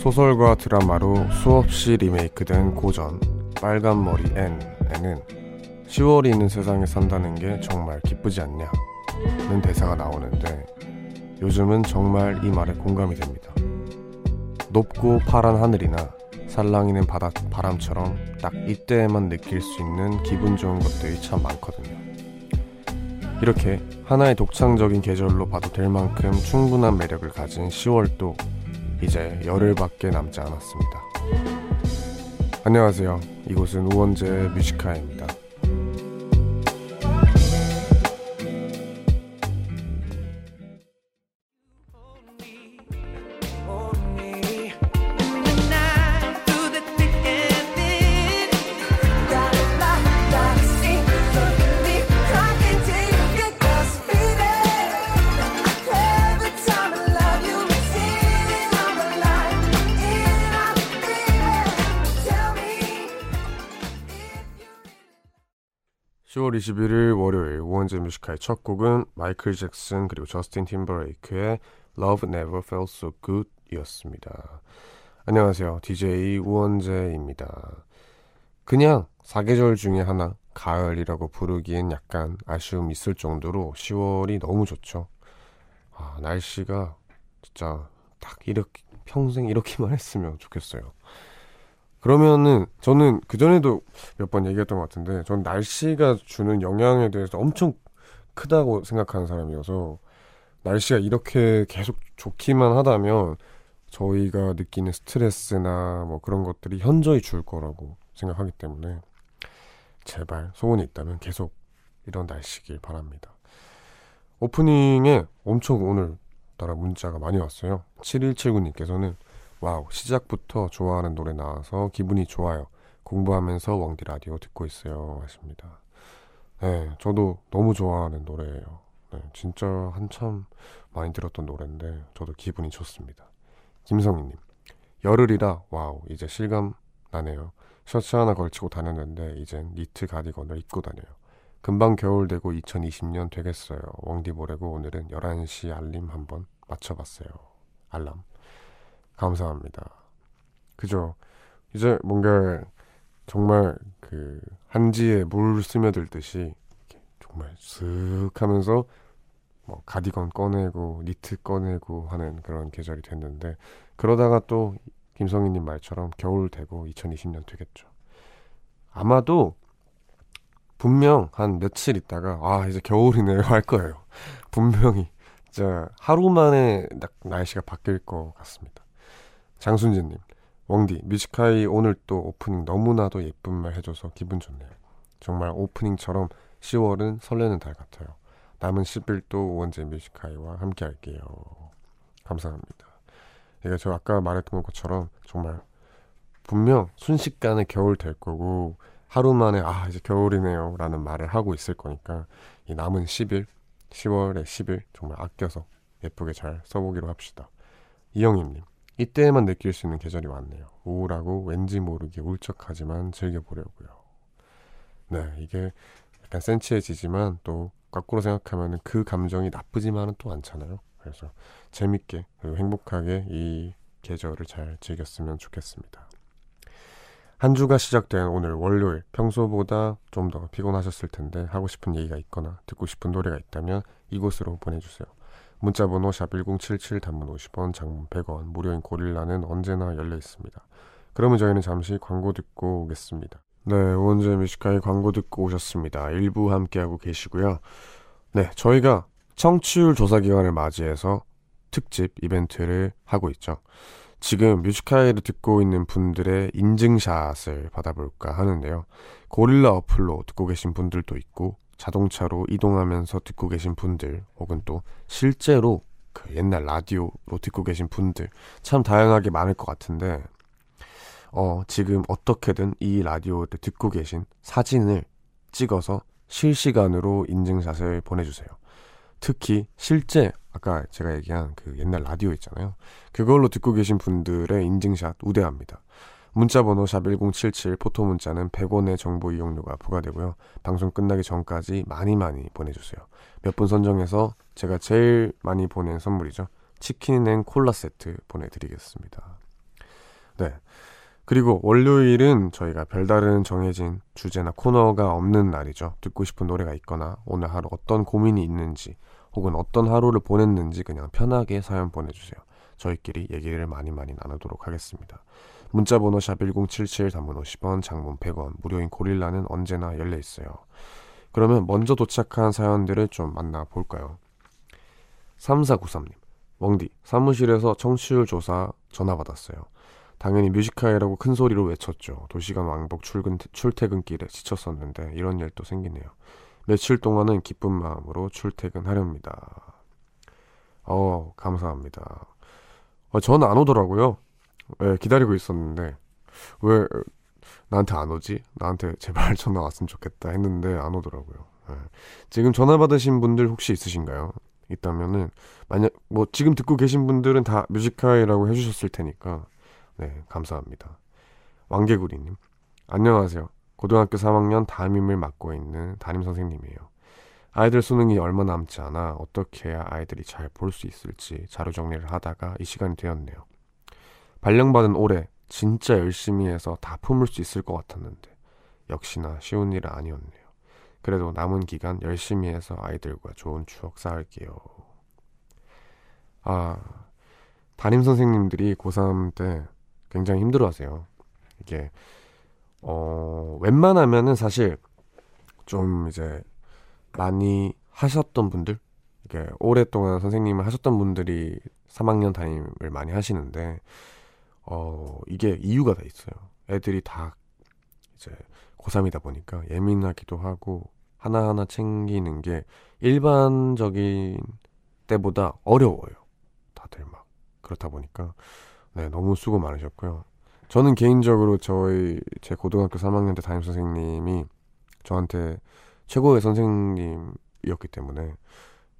소설과 드라마로 수없이 리메이크된 고전 빨간머리 앤에는 10월이 있는 세상에 산다는 게 정말 기쁘지 않냐 는 대사가 나오는데 요즘은 정말 이 말에 공감이 됩니다. 높고 파란 하늘이나 살랑이는 바다, 바람처럼 딱 이때에만 느낄 수 있는 기분 좋은 것들이 참 많거든요. 이렇게 하나의 독창적인 계절로 봐도 될 만큼 충분한 매력을 가진 10월도 이제 열흘밖에 남지 않았습니다. 안녕하세요. 이곳은 우원재 뮤지카입니다. 10월 21일 월요일 우원재 Music High의 첫 곡은 마이클 잭슨 그리고 저스틴 팀버레이크의 Love Never Felt So Good 이었습니다. 안녕하세요. DJ 우원재입니다. 그냥 사계절 중에 하나 가을이라고 부르기엔 약간 아쉬움 있을 정도로 10월이 너무 좋죠. 아, 날씨가 진짜 딱 이렇게 평생 이렇게만 했으면 좋겠어요. 그러면은 저는 그전에도 몇 번 얘기했던 것 같은데 전 날씨가 주는 영향에 대해서 엄청 크다고 생각하는 사람이어서 날씨가 이렇게 계속 좋기만 하다면 저희가 느끼는 스트레스나 뭐 그런 것들이 현저히 줄 거라고 생각하기 때문에 제발 소원이 있다면 계속 이런 날씨길 바랍니다. 오프닝에 엄청 오늘 따라 문자가 많이 왔어요. 7179님께서는 와우, 시작부터 좋아하는 노래 나와서 기분이 좋아요. 공부하면서 웡디 라디오 듣고 있어요. 하십니다. 네, 저도 너무 좋아하는 노래예요. 네, 진짜 한참 많이 들었던 노래인데 저도 기분이 좋습니다. 김성희님, 열흘이라 와우, 이제 실감 나네요. 셔츠 하나 걸치고 다녔는데 이젠 니트 가디건을 입고 다녀요. 금방 겨울 되고 2020년 되겠어요. 웡디 보려고 오늘은 11시 알림 한번 맞춰봤어요. 알람. 감사합니다. 그죠? 이제 뭔가 정말 그 한지에 물 스며들듯이 정말 쓱 하면서 뭐 가디건 꺼내고 니트 꺼내고 하는 그런 계절이 됐는데 그러다가 또 김성희님 말처럼 겨울 되고 2020년 되겠죠. 아마도 분명 한 며칠 있다가 아 이제 겨울이네요 할 거예요. 분명히 진짜 하루 만에 날씨가 바뀔 것 같습니다. 장순진님, 웡디, 뮤지카이 오늘 또 오프닝 너무나도 예쁜 말 해줘서 기분 좋네요. 정말 오프닝처럼 10월은 설레는 달 같아요. 남은 10일 도 원제 뮤지카이와 함께 할게요. 감사합니다. 이게 저 아까 말했던 것처럼 정말 분명 순식간에 겨울 될 거고 하루 만에 아 이제 겨울이네요 라는 말을 하고 있을 거니까 이 남은 10일 10월의 10일 정말 아껴서 예쁘게 잘 써보기로 합시다. 이영임님 이때에만 느낄 수 있는 계절이 왔네요. 우울하고 왠지 모르게 울적하지만 즐겨보려고요. 네, 이게 약간 센치해지지만 또 거꾸로 생각하면 그 감정이 나쁘지만은 또 않잖아요. 그래서 재밌게 그리고 행복하게 이 계절을 잘 즐겼으면 좋겠습니다. 한 주가 시작된 오늘 월요일 평소보다 좀 더 피곤하셨을 텐데 하고 싶은 얘기가 있거나 듣고 싶은 노래가 있다면 이곳으로 보내주세요. 문자번호 샵 1077 단문 50원 장문 100원 무료인 고릴라는 언제나 열려 있습니다. 그러면 저희는 잠시 광고 듣고 오겠습니다. 네, 우원재 Music High의 광고 듣고 오셨습니다. 일부 함께하고 계시고요. 네, 저희가 청취율 조사 기간을 맞이해서 특집 이벤트를 하고 있죠. 지금 Music High를 듣고 있는 분들의 인증샷을 받아볼까 하는데요. 고릴라 어플로 듣고 계신 분들도 있고 자동차로 이동하면서 듣고 계신 분들 혹은 또 실제로 그 옛날 라디오로 듣고 계신 분들 참 다양하게 많을 것 같은데 어, 지금 어떻게든 이 라디오를 듣고 계신 사진을 찍어서 실시간으로 인증샷을 보내주세요. 특히 실제 아까 제가 얘기한 그 옛날 라디오 있잖아요. 그걸로 듣고 계신 분들의 인증샷 우대합니다. 문자번호 샵1077 포토 문자는 100원의 정보 이용료가 부과되고요. 방송 끝나기 전까지 많이 많이 보내주세요. 몇 분 선정해서 제가 제일 많이 보낸 선물이죠. 치킨 and 콜라 세트 보내드리겠습니다. 네. 그리고 월요일은 저희가 별다른 정해진 주제나 코너가 없는 날이죠. 듣고 싶은 노래가 있거나 오늘 하루 어떤 고민이 있는지 혹은 어떤 하루를 보냈는지 그냥 편하게 사연 보내주세요. 저희끼리 얘기를 많이 많이 나누도록 하겠습니다. 문자번호 샵1077 단문 50원 장문 100원 무료인 고릴라는 언제나 열려 있어요. 그러면 먼저 도착한 사연들을 좀 만나볼까요? 3493님 웡디 사무실에서 청취율 조사 전화 받았어요. 당연히 뮤지카이라고 큰 소리로 외쳤죠. 도시간 왕복 출근, 출퇴근길에 지쳤었는데 이런 일도 생기네요. 며칠 동안은 기쁜 마음으로 출퇴근하렵니다. 어, 감사합니다. 어, 저는 안 오더라고요. 네, 기다리고 있었는데 왜 나한테 안 오지? 나한테 제발 전화 왔으면 좋겠다 했는데 안 오더라고요. 네. 지금 전화 받으신 분들 혹시 있으신가요? 있다면은 만약 뭐 지금 듣고 계신 분들은 다 뮤지카이라고 해주셨을 테니까 네 감사합니다. 왕개구리님 안녕하세요. 고등학교 3학년 담임을 맡고 있는 담임 선생님이에요. 아이들 수능이 얼마 남지 않아 어떻게 해야 아이들이 잘 볼 수 있을지 자료 정리를 하다가 이 시간이 되었네요. 발령받은 올해 진짜 열심히 해서 다 품을 수 있을 것 같았는데 역시나 쉬운 일은 아니었네요. 그래도 남은 기간 열심히 해서 아이들과 좋은 추억 쌓을게요. 아, 담임 선생님들이 고3 때 굉장히 힘들어 하세요. 이게, 어, 웬만하면은 사실 좀 이제 많이 하셨던 분들, 이게 오랫동안 선생님을 하셨던 분들이 3학년 담임을 많이 하시는데, 어, 이게 이유가 다 있어요. 애들이 다 이제 고3이다 보니까 예민하기도 하고 하나하나 챙기는 게 일반적인 때보다 어려워요. 다들 막. 그렇다 보니까 네, 너무 수고 많으셨고요. 저는 개인적으로 저희 제 고등학교 3학년 때 담임 선생님이 저한테 최고의 선생님이었기 때문에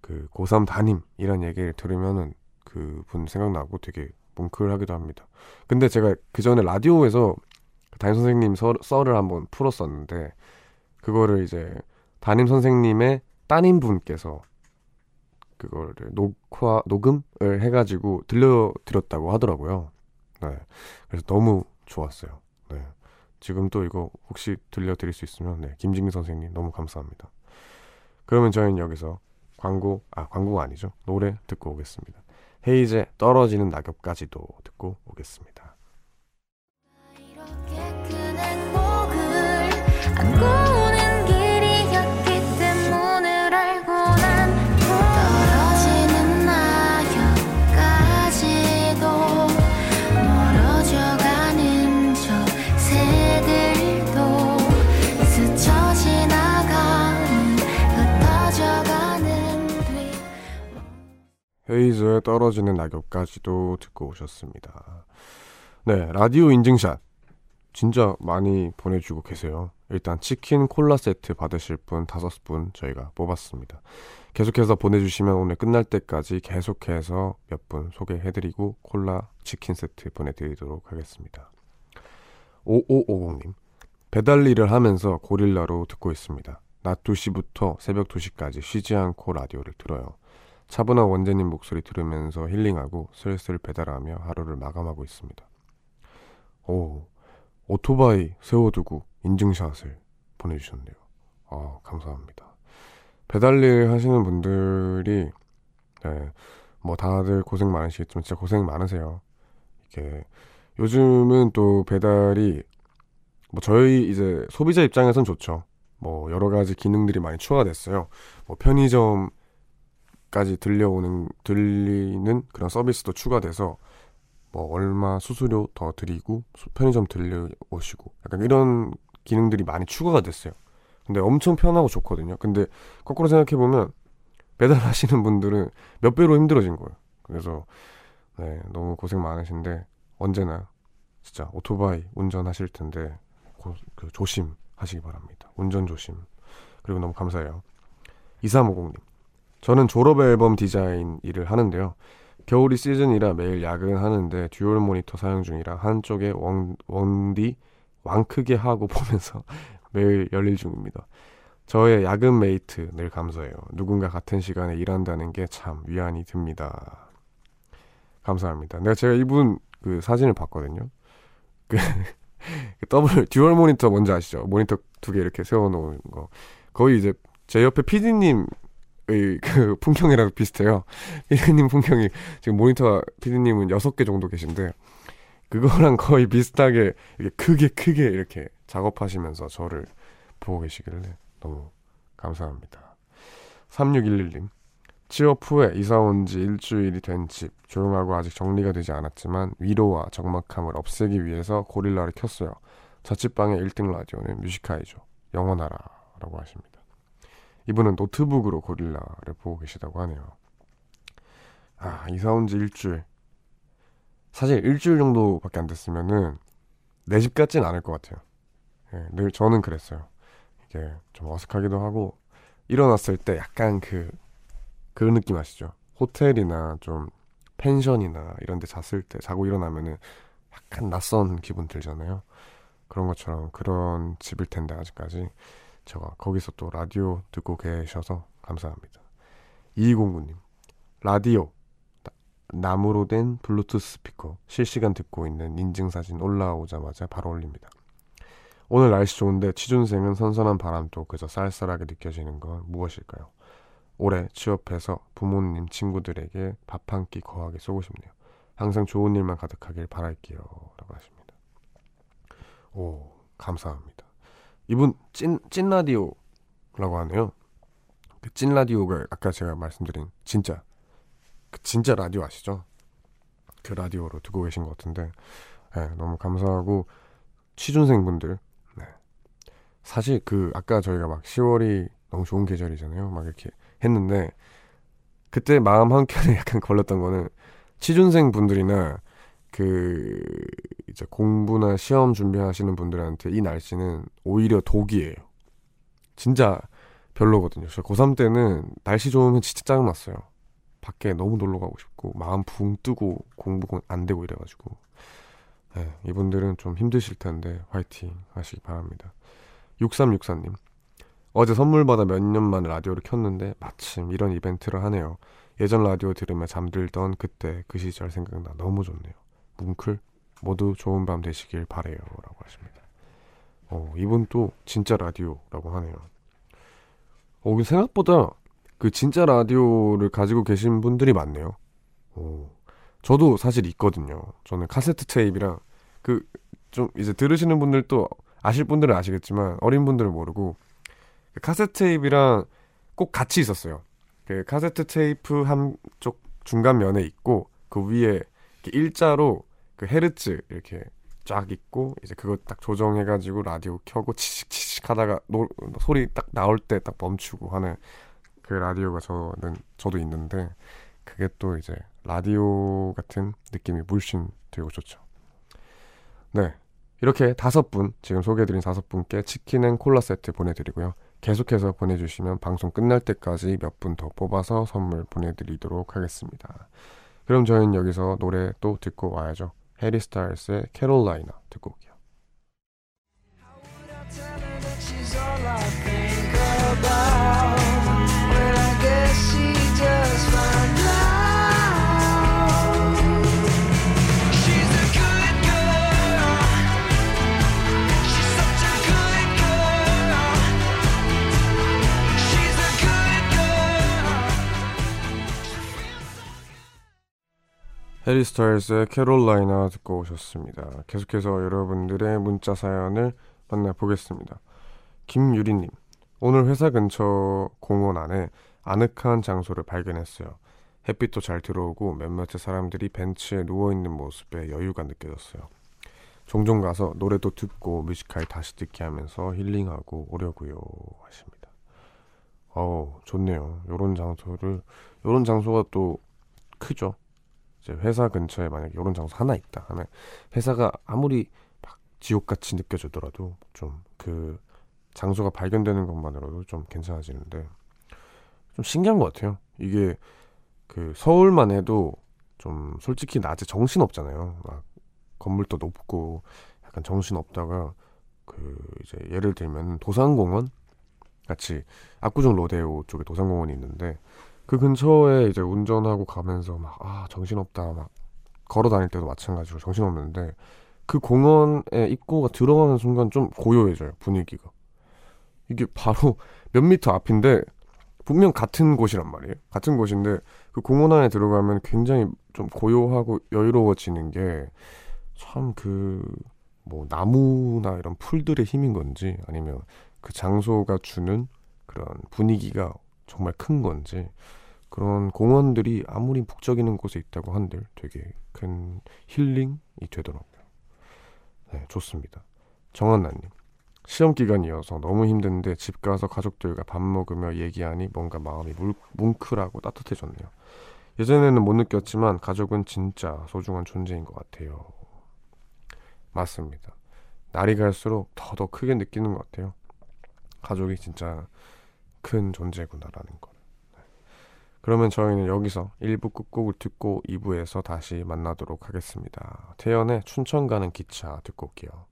그 고3 담임이란 얘기를 들으면은 그분 생각나고 되게 뭉클 하기도 합니다. 근데 제가 그 전에 라디오에서 담임 선생님 서, 썰을 한번 풀었었는데 그거를 이제 담임 선생님의 따님 분께서 그거를 녹화 녹음을 해가지고 들려드렸다고 하더라고요. 네, 그래서 너무 좋았어요. 네, 지금 또 이거 혹시 들려드릴 수 있으면 네, 김진기 선생님 너무 감사합니다. 그러면 저희는 여기서 광고 아 광고가 아니죠 노래 듣고 오겠습니다. 헤이즈의 떨어지는 낙엽까지도 듣고 오겠습니다. 헤이즈의 떨어지는 낙엽까지도 듣고 오셨습니다. 네, 라디오 인증샷 진짜 많이 보내주고 계세요. 일단 치킨 콜라 세트 받으실 분 다섯 분 저희가 뽑았습니다. 계속해서 보내주시면 오늘 끝날 때까지 계속해서 몇 분 소개해드리고 콜라 치킨 세트 보내드리도록 하겠습니다. 5550님 배달 일을 하면서 고릴라로 듣고 있습니다. 낮 2시부터 새벽 2시까지 쉬지 않고 라디오를 들어요. 차분한 원재님 목소리 들으면서 힐링하고 슬슬 배달하며 하루를 마감하고 있습니다. 오, 오토바이 세워두고 인증샷을 보내주셨네요. 아, 감사합니다. 배달일 하시는 분들이, 네, 뭐 다들 고생 많으시겠지만 진짜 고생 많으세요. 이게 요즘은 또 배달이 뭐 저희 이제 소비자 입장에선 좋죠. 뭐 여러 가지 기능들이 많이 추가됐어요. 뭐 편의점 까지 들려오는 들리는 그런 서비스도 추가돼서 뭐 얼마 수수료 더 드리고 편의점 들려오시고 약간 이런 기능들이 많이 추가가 됐어요. 근데 엄청 편하고 좋거든요. 근데 거꾸로 생각해 보면 배달하시는 분들은 몇 배로 힘들어진 거예요. 그래서 네, 너무 고생 많으신데 언제나 진짜 오토바이 운전하실 텐데 고, 그 조심하시기 바랍니다. 운전 조심. 그리고 너무 감사해요. 2350님. 저는 졸업 앨범 디자인 일을 하는데요. 겨울이 시즌이라 매일 야근하는데 dual 모니터 사용 중이라 한쪽에 웡, 웡디 왕 크게 하고 보면서 매일 열일 중입니다. 저의 야근 mate 늘 감사해요. 누군가 같은 시간에 일한다는 게 참 위안이 듭니다. 감사합니다. 내가 제가 이분 그 사진을 봤거든요. 그, 그 더블 dual 모니터 뭔지 아시죠? 모니터 두 개 이렇게 세워놓은 거. 거의 이제 제 옆에 PD님의 그 풍경이랑 비슷해요. PD님 풍경이 지금 모니터 PD님은 여섯 개 정도 계신데 그거랑 거의 비슷하게 이렇게 크게 크게 이렇게 작업하시면서 저를 보고 계시길래 너무 감사합니다. 3611님. 취업 후에 이사 온 지 일주일이 된 집, 조용하고 아직 정리가 되지 않았지만 위로와 적막함을 없애기 위해서 고릴라를 켰어요. 자취방의 1등 라디오는 뮤지카이죠. 영원하라 라고 하십니다. 이분은 노트북으로 고릴라를 보고 계시다고 하네요. 아, 이사 온 지 일주일. 사실 일주일 정도밖에 안 됐으면은 내 집 같진 않을 것 같아요. 예, 늘 저는 그랬어요. 이게 좀 어색하기도 하고 일어났을 때 약간 그 그런 느낌 아시죠? 호텔이나 좀 펜션이나 이런 데 잤을 때 자고 일어나면은 약간 낯선 기분 들잖아요. 그런 것처럼 그런 집일 텐데 아직까지 제가 거기서 또 라디오 듣고 계셔서 감사합니다. 2209님 라디오 나무로 된 블루투스 스피커 실시간 듣고 있는 인증사진 올라오자마자 바로 올립니다. 오늘 날씨 좋은데 취준생은 선선한 바람도 그저 쌀쌀하게 느껴지는 건 무엇일까요? 올해 취업해서 부모님, 친구들에게 밥 한 끼 거하게 쏘고 싶네요. 항상 좋은 일만 가득하길 바랄게요. 라고 하십니다. 오, 감사합니다. 이분 찐, 찐 라디오라고 하네요. 그 찐 라디오가 아까 제가 말씀드린 진짜, 그 진짜 라디오 아시죠? 그 라디오로 듣고 계신 것 같은데, 네, 너무 감사하고, 취준생분들, 사실 그 아까 저희가 막 10월이 너무 좋은 계절이잖아요. 막 이렇게 했는데 그때 마음 한켠에 약간 걸렸던 거는 취준생 분들이나 그 이제 공부나 시험 준비하시는 분들한테 이 날씨는 오히려 독이에요. 진짜 별로거든요. 저 고3 때는 날씨 좋으면 진짜 짜증났어요. 밖에 너무 놀러 가고 싶고 마음 붕 뜨고 공부 안 되고 이래가지고 네, 이분들은 좀 힘드실 텐데 화이팅 하시기 바랍니다. 6364님. 어제 선물 받아 몇 년 만에 라디오를 켰는데 마침 이런 이벤트를 하네요. 예전 라디오 들으며 잠들던 그때 그 시절 생각나 너무 좋네요. 뭉클 모두 좋은 밤 되시길 바래요 라고 하십니다. 어, 이분 또 진짜 라디오라고 하네요. 어, 생각보다 그 진짜 라디오를 가지고 계신 분들이 많네요. 오, 저도 사실 있거든요. 저는 카세트 테이프랑 그 좀 이제 들으시는 분들도 아실 분들은 아시겠지만 어린 분들은 모르고 그 카세트 테이프랑 꼭 같이 있었어요. 그 카세트 테이프 한쪽 중간 면에 있고 그 위에 일자로 그 헤르츠 이렇게 쫙 있고 이제 그거 딱 조정해가지고 라디오 켜고 치식치식 하다가 노, 소리 딱 나올 때 딱 멈추고 하는 그 라디오가 저는 저도 있는데 그게 또 이제 라디오 같은 느낌이 물씬 들고 좋죠. 네, 이렇게 다섯 분, 지금 소개해드린 다섯 분께 치킨 and 콜라 세트 보내드리고요. 계속해서 보내주시면 방송 끝날 때까지 몇 분 더 뽑아서 선물 보내드리도록 하겠습니다. 그럼 저희는 여기서 노래 또 듣고 와야죠. 해리 스타일스의 Carolina 듣고 올게요. 해리 스타일스의 캐롤라이나 듣고 오셨습니다. 계속해서 여러분들의 문자 사연을 만나보겠습니다. 김유리님, 오늘 회사 근처 공원 안에 아늑한 장소를 발견했어요. 햇빛도 잘 들어오고 몇몇의 사람들이 벤치에 누워있는 모습에 여유가 느껴졌어요. 종종 가서 노래도 듣고 뮤지컬 다시 듣게 하면서 힐링하고 오려고요 하십니다. 어우 좋네요. 요런 장소를 요런 장소가 또 크죠. 이제 회사 근처에 만약에 이런 장소 하나 있다 하면 회사가 아무리 막 지옥같이 느껴지더라도 좀 그 장소가 발견되는 것만으로도 좀 괜찮아지는데 좀 신기한 것 같아요. 이게 그 서울만 해도 좀 솔직히 낮에 정신 없잖아요. 막 건물도 높고 약간 정신 없다가 그 이제 예를 들면 도산공원 같이 압구정 로데오 쪽에 도산공원이 있는데 그 근처에 이제 운전하고 가면서 막, 아, 정신없다. 막, 걸어 다닐 때도 마찬가지로 정신없는데, 그 공원에 입구가 들어가는 순간 좀 고요해져요, 분위기가. 이게 바로 몇 미터 앞인데, 분명 같은 곳이란 말이에요. 같은 곳인데, 그 공원 안에 들어가면 굉장히 좀 고요하고 여유로워지는 게, 참 그, 뭐, 나무나 이런 풀들의 힘인 건지, 아니면 그 장소가 주는 그런 분위기가 정말 큰 건지, 그런 공원들이 아무리 북적이는 곳에 있다고 한들 되게 큰 힐링이 되더라고요. 네, 좋습니다. 정한나님. 시험 기간이어서 너무 힘든데 집 가서 가족들과 밥 먹으며 얘기하니 뭔가 마음이 물, 뭉클하고 따뜻해졌네요. 예전에는 못 느꼈지만 가족은 진짜 소중한 존재인 것 같아요. 맞습니다. 날이 갈수록 더더 크게 느끼는 것 같아요. 가족이 진짜 큰 존재구나라는 걸. 네. 그러면 저희는 여기서 1부 끝곡을 듣고 2부에서 다시 만나도록 하겠습니다. 태연의 춘천 가는 기차 듣고 올게요.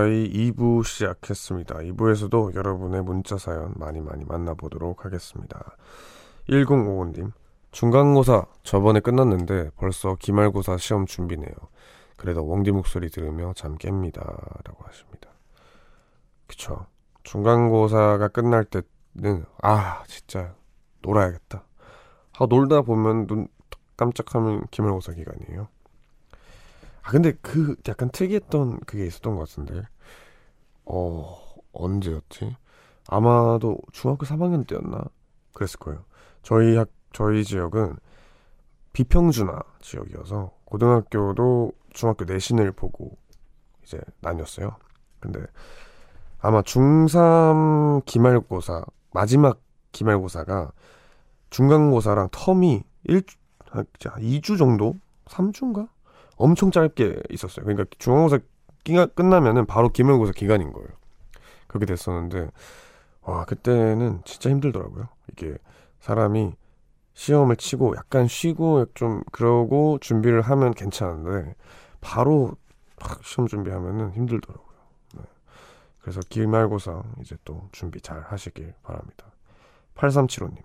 뮤지카이 2부 시작했습니다. 2부에서도 여러분의 문자 사연 많이 많이 만나보도록 하겠습니다. 1055님, 중간고사 저번에 끝났는데 벌써 기말고사 시험 준비네요. 그래도 웡디 목소리 들으며 잠 깹니다. 라고 하십니다. 그쵸. 중간고사가 끝날 때는, 아, 진짜, 놀아야겠다. 아, 놀다 보면 눈 깜짝하면 기말고사 기간이에요. 아 근데 그 약간 특이했던 그게 있었던 것 같은데 어 언제였지? 아마도 중학교 3학년 때였나 그랬을 거예요. 저희 학 저희 지역은 비평준화 지역이어서 고등학교도 중학교 내신을 보고 이제 나뉘었어요. 근데 아마 중3 기말고사 마지막 기말고사가 중간고사랑 텀이 1, 2주 정도? 3주인가? 엄청 짧게 있었어요. 그러니까 중간고사 기가 끝나면은 바로 기말고사 기간인 거예요. 그렇게 됐었는데 와 그때는 진짜 힘들더라고요. 이게 사람이 시험을 치고 약간 쉬고 좀 그러고 준비를 하면 괜찮은데 바로 확 시험 준비하면은 힘들더라고요. 네. 그래서 기말고사 이제 또 준비 잘 하시길 바랍니다. 8375님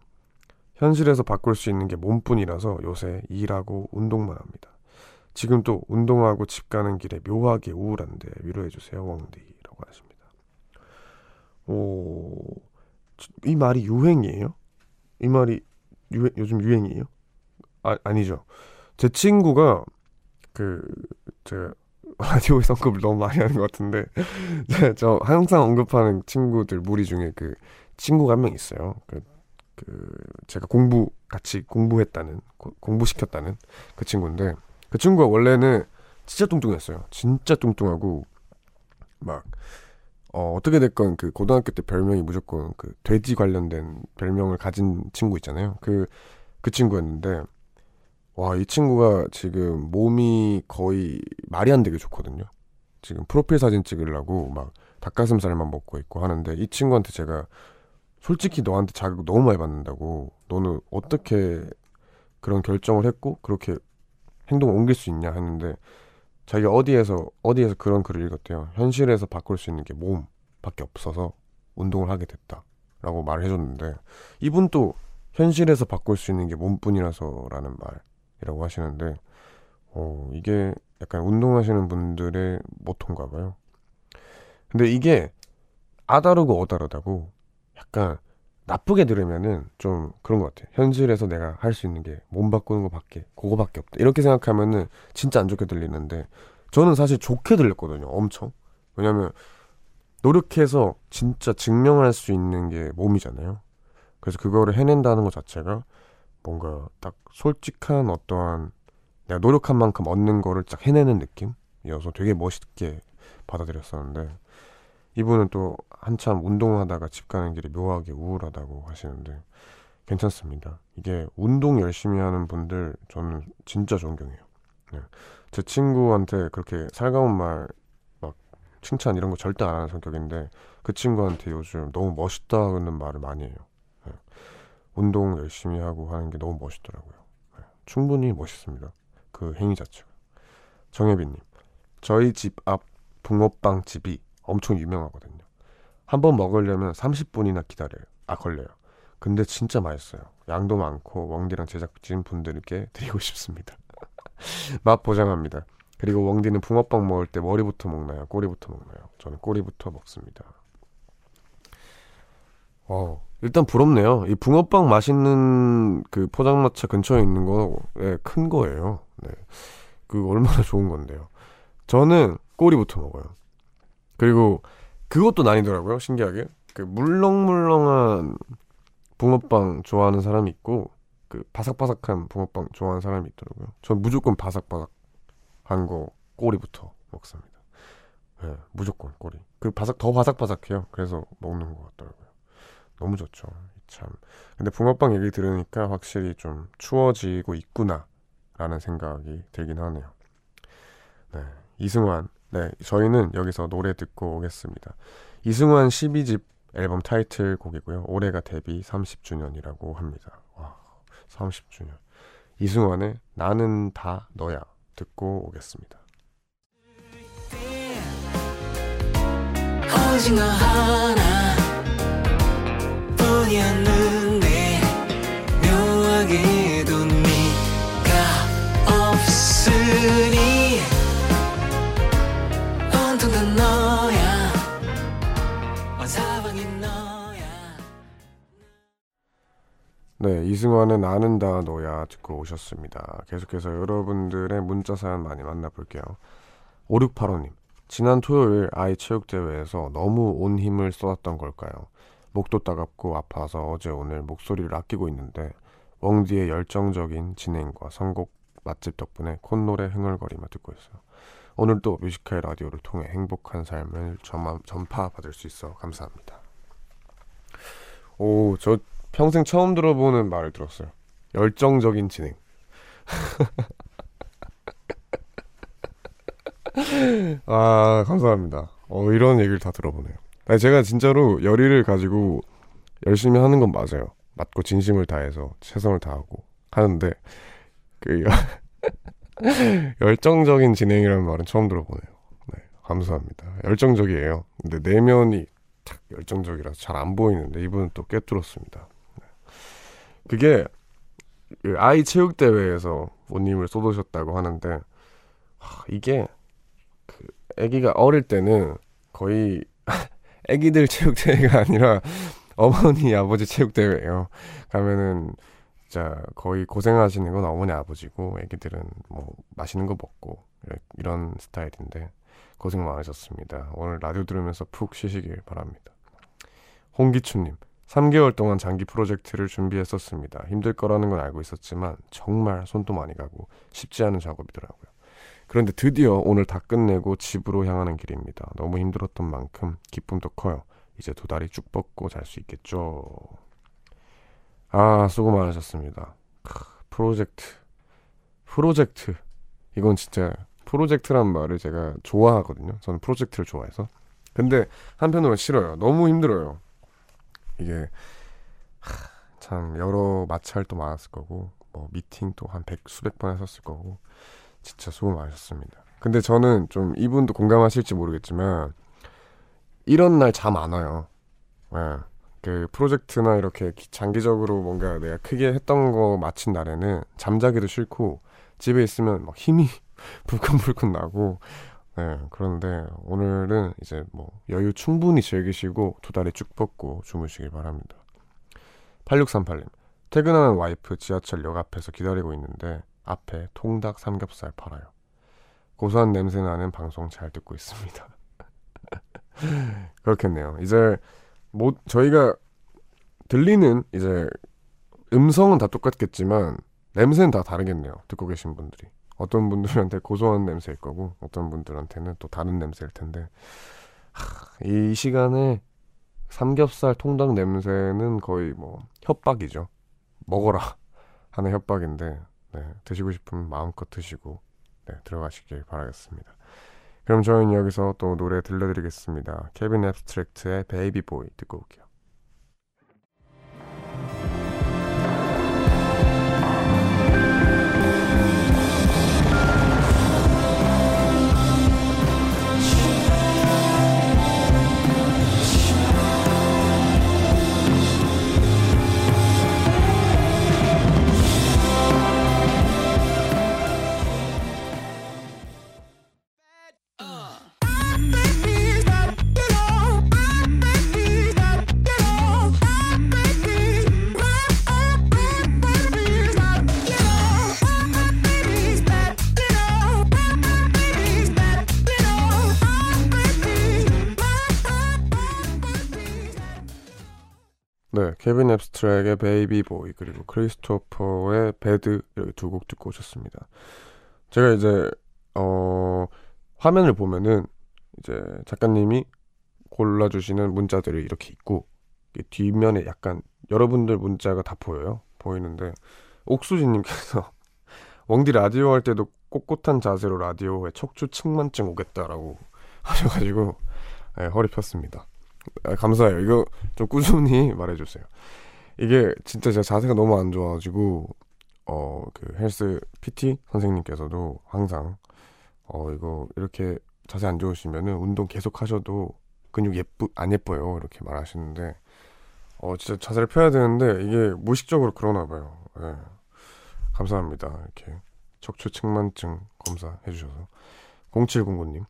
현실에서 바꿀 수 있는 게 몸뿐이라서 요새 일하고 운동만 합니다. 지금 또 운동하고 집 가는 길에 묘하게 우울한데 위로해주세요, 왕디라고 하십니다. 오, 이 말이 유행이에요? 이 말이 유 요즘 유행이에요? 아, 아니죠. 제 친구가 그, 제가 라디오에서 언급을 너무 많이 하는 것 같은데, 저 항상 언급하는 친구들 무리 중에 그 친구가 한 명 있어요. 그, 그, 제가 공부, 같이 공부했다는, 고, 공부시켰다는 그 친구인데, 그 친구가 원래는 진짜 뚱뚱했어요. 진짜 뚱뚱하고 막 어, 어떻게 됐건 그 고등학교 때 별명이 무조건 그 돼지 관련된 별명을 가진 친구 있잖아요. 그, 그 친구였는데, 와, 이 친구가 지금 몸이 거의 말이 안 되게 좋거든요. 지금 프로필 사진 찍으려고 막 닭가슴살만 먹고 있고 하는데, 이 친구한테 제가 솔직히 너한테 자극 너무 많이 받는다고, 너는 어떻게 그런 결정을 했고, 그렇게 행동을 옮길 수 있냐 했는데 자기가 어디에서 어디에서 그런 글을 읽었대요. 현실에서 바꿀 수 있는 게 몸밖에 없어서 운동을 하게 됐다라고 말을 해줬는데 이분 또 현실에서 바꿀 수 있는 게 몸뿐이라서라는 말이라고 하시는데 어 이게 약간 운동하시는 분들의 모토인가 봐요. 근데 이게 아다르고 어다르다고 약간 나쁘게 들으면은 좀 그런 것 같아요. 현실에서 내가 할 수 있는 게 몸 바꾸는 것밖에 그거밖에 없다. 이렇게 생각하면은 진짜 안 좋게 들리는데 저는 사실 좋게 들렸거든요. 엄청. 왜냐면 노력해서 진짜 증명할 수 있는 게 몸이잖아요. 그래서 그거를 해낸다는 것 자체가 뭔가 딱 솔직한 어떠한 내가 노력한 만큼 얻는 거를 딱 해내는 느낌이어서 되게 멋있게 받아들였었는데 이분은 또 한참 운동하다가 집 가는 길이 묘하게 우울하다고 하시는데 괜찮습니다. 이게 운동 열심히 하는 분들 저는 진짜 존경해요. 네. 제 친구한테 그렇게 살가운 말, 막 칭찬 이런 거 절대 안 하는 성격인데 그 친구한테 요즘 너무 멋있다는 말을 많이 해요. 네. 운동 열심히 하고 하는 게 너무 멋있더라고요. 네. 충분히 멋있습니다. 그 행위 자체가. 정혜빈님, 저희 집 앞 붕어빵 집이 엄청 유명하거든요. 한 번 먹으려면 30분이나 기다려요. 아, 걸려요. 근데 진짜 맛있어요. 양도 많고 웡디랑 제작진 분들께 드리고 싶습니다. 맛 보장합니다. 그리고 웡디는 붕어빵 먹을 때 머리부터 먹나요? 꼬리부터 먹나요? 저는 꼬리부터 먹습니다. 어, 일단 부럽네요. 이 붕어빵 맛있는 그 포장마차 근처에 있는 거, 네, 큰 거예요. 네. 그 얼마나 좋은 건데요. 저는 꼬리부터 먹어요. 그리고 그것도 나뉘더라고요. 신기하게. 그 물렁물렁한 붕어빵 좋아하는 사람이 있고 그 바삭바삭한 붕어빵 좋아하는 사람이 있더라고요. 전 무조건 바삭바삭한 거 꼬리부터 먹습니다. 네, 무조건 꼬리. 그 바삭 더 바삭바삭해요. 그래서 먹는 것 같더라고요. 너무 좋죠. 참. 근데 붕어빵 얘기 들으니까 확실히 좀 추워지고 있구나라는 생각이 들긴 하네요. 네, 이승환. 네, 저희는 여기서 노래 듣고 오겠습니다. 이승환 12집 앨범 타이틀곡이고요. 올해가 데뷔 30주년이라고 합니다. 와, 30주년. 이승환의 나는 다 너야 듣고 오겠습니다. 너 하나 뿐이었는 네 이승환의 나는 다 너야 듣고 오셨습니다 계속해서 여러분들의 문자 사연 많이 만나볼게요 5685님 지난 토요일 아이 체육대회에서 너무 온 힘을 쏟았던 걸까요? 목도 따갑고 아파서 어제 오늘 목소리를 아끼고 있는데 웡디의 열정적인 진행과 선곡 맛집 덕분에 콧노래 흥얼거리며 듣고 있어요. 오늘도 뮤지컬 라디오를 통해 행복한 삶을 전파, 전파받을 수 있어 감사합니다. 오, 저 평생 처음 들어보는 말을 들었어요. 열정적인 진행. 아, 감사합니다. 어, 이런 얘기를 다 들어보네요. 아니, 제가 진짜로 열의를 가지고 열심히 하는 건 맞아요. 맞고 진심을 다해서 최선을 다하고 하는데, 그, 열정적인 진행이라는 말은 처음 들어보네요. 네, 감사합니다. 열정적이에요. 근데 내면이 탁 열정적이라서 잘 안 보이는데, 이분은 또 꿰뚫었습니다. 네. 그게, 그 아이 체육 대회에서 모님을 쏟으셨다고 하는데, 하, 이게 아기가 어릴 때는 거의 아기들 체육 대회가 아니라 어머니 아버지 체육 대회예요. 가면은 진짜 거의 고생하시는 건 어머니 아버지고 아기들은 뭐 맛있는 거 먹고 이런 스타일인데 고생 많으셨습니다. 오늘 라디오 들으면서 푹 쉬시길 바랍니다. 홍기춘님 3개월 동안 장기 프로젝트를 준비했었습니다. 힘들 거라는 건 알고 있었지만 정말 손도 많이 가고 쉽지 않은 작업이더라고요. 그런데 드디어 오늘 다 끝내고 집으로 향하는 길입니다. 너무 힘들었던 만큼 기쁨도 커요. 이제 두 다리 쭉 뻗고 잘 수 있겠죠. 아, 수고 많으셨습니다. 크, 프로젝트. 프로젝트. 이건 진짜 프로젝트란 말을 제가 좋아하거든요. 저는 프로젝트를 좋아해서. 근데 한편으로는 싫어요. 너무 힘들어요. 이게 하, 참 여러 마찰도 많았을 거고 뭐 미팅도 한 백 수백 번 했었을 거고 진짜 수고 많으셨습니다. 근데 저는 좀 이분도 공감하실지 모르겠지만 이런 날 잠 안 와요. 네. 그 프로젝트나 이렇게 장기적으로 뭔가 내가 크게 했던 거 마친 날에는 잠자기도 싫고 집에 있으면 막 힘이 불끈불끈 나고 네, 그런데 오늘은 이제 뭐 여유 충분히 즐기시고 두 다리 쭉 뻗고 주무시길 바랍니다. 8638님 퇴근하는 와이프 지하철역 앞에서 기다리고 있는데 앞에 통닭 삼겹살 팔아요. 고소한 냄새 나는 방송 잘 듣고 있습니다. 그렇겠네요. 이제 뭐 저희가 들리는 이제 음성은 다 똑같겠지만 냄새는 다 다르겠네요. 듣고 계신 분들이. 어떤 분들한테 고소한 냄새일 거고 어떤 분들한테는 또 다른 냄새일 텐데 하, 이 시간에 삼겹살 통닭 냄새는 거의 뭐 협박이죠. 먹어라 하는 협박인데 네, 드시고 싶으면 마음껏 드시고 네, 들어가시길 바라겠습니다. 그럼 저희는 여기서 또 노래 들려드리겠습니다. 케빈 앱스트랙트의 Baby Boy 듣고 올게요. 케빈 앱스트랙트의 Baby Boy 그리고 크리스토퍼의 Bad 이렇게 두 곡 듣고 오셨습니다. 제가 이제 어 화면을 보면은 이제 작가님이 골라주시는 문자들이 이렇게 있고 뒷면에 약간 여러분들 문자가 다 보여요. 보이는데 옥수지님께서 웡디 라디오 할 때도 꼿꼿한 자세로 라디오에 척추 측만증 오겠다라고 하셔가지고 네, 허리 폈습니다. 아, 감사해요. 이거 좀 꾸준히 말해주세요. 이게 진짜 제가 자세가 너무 안 좋아가지고 어 그 헬스 PT 선생님께서도 항상 어 이거 이렇게 자세 안 좋으시면은 운동 계속 하셔도 근육 예쁘 안 예뻐요 이렇게 말하시는데 어 진짜 자세를 펴야 되는데 이게 무의식적으로 그러나 봐요. 네. 감사합니다. 이렇게 척추 측만증 검사 해 주셔서 0709님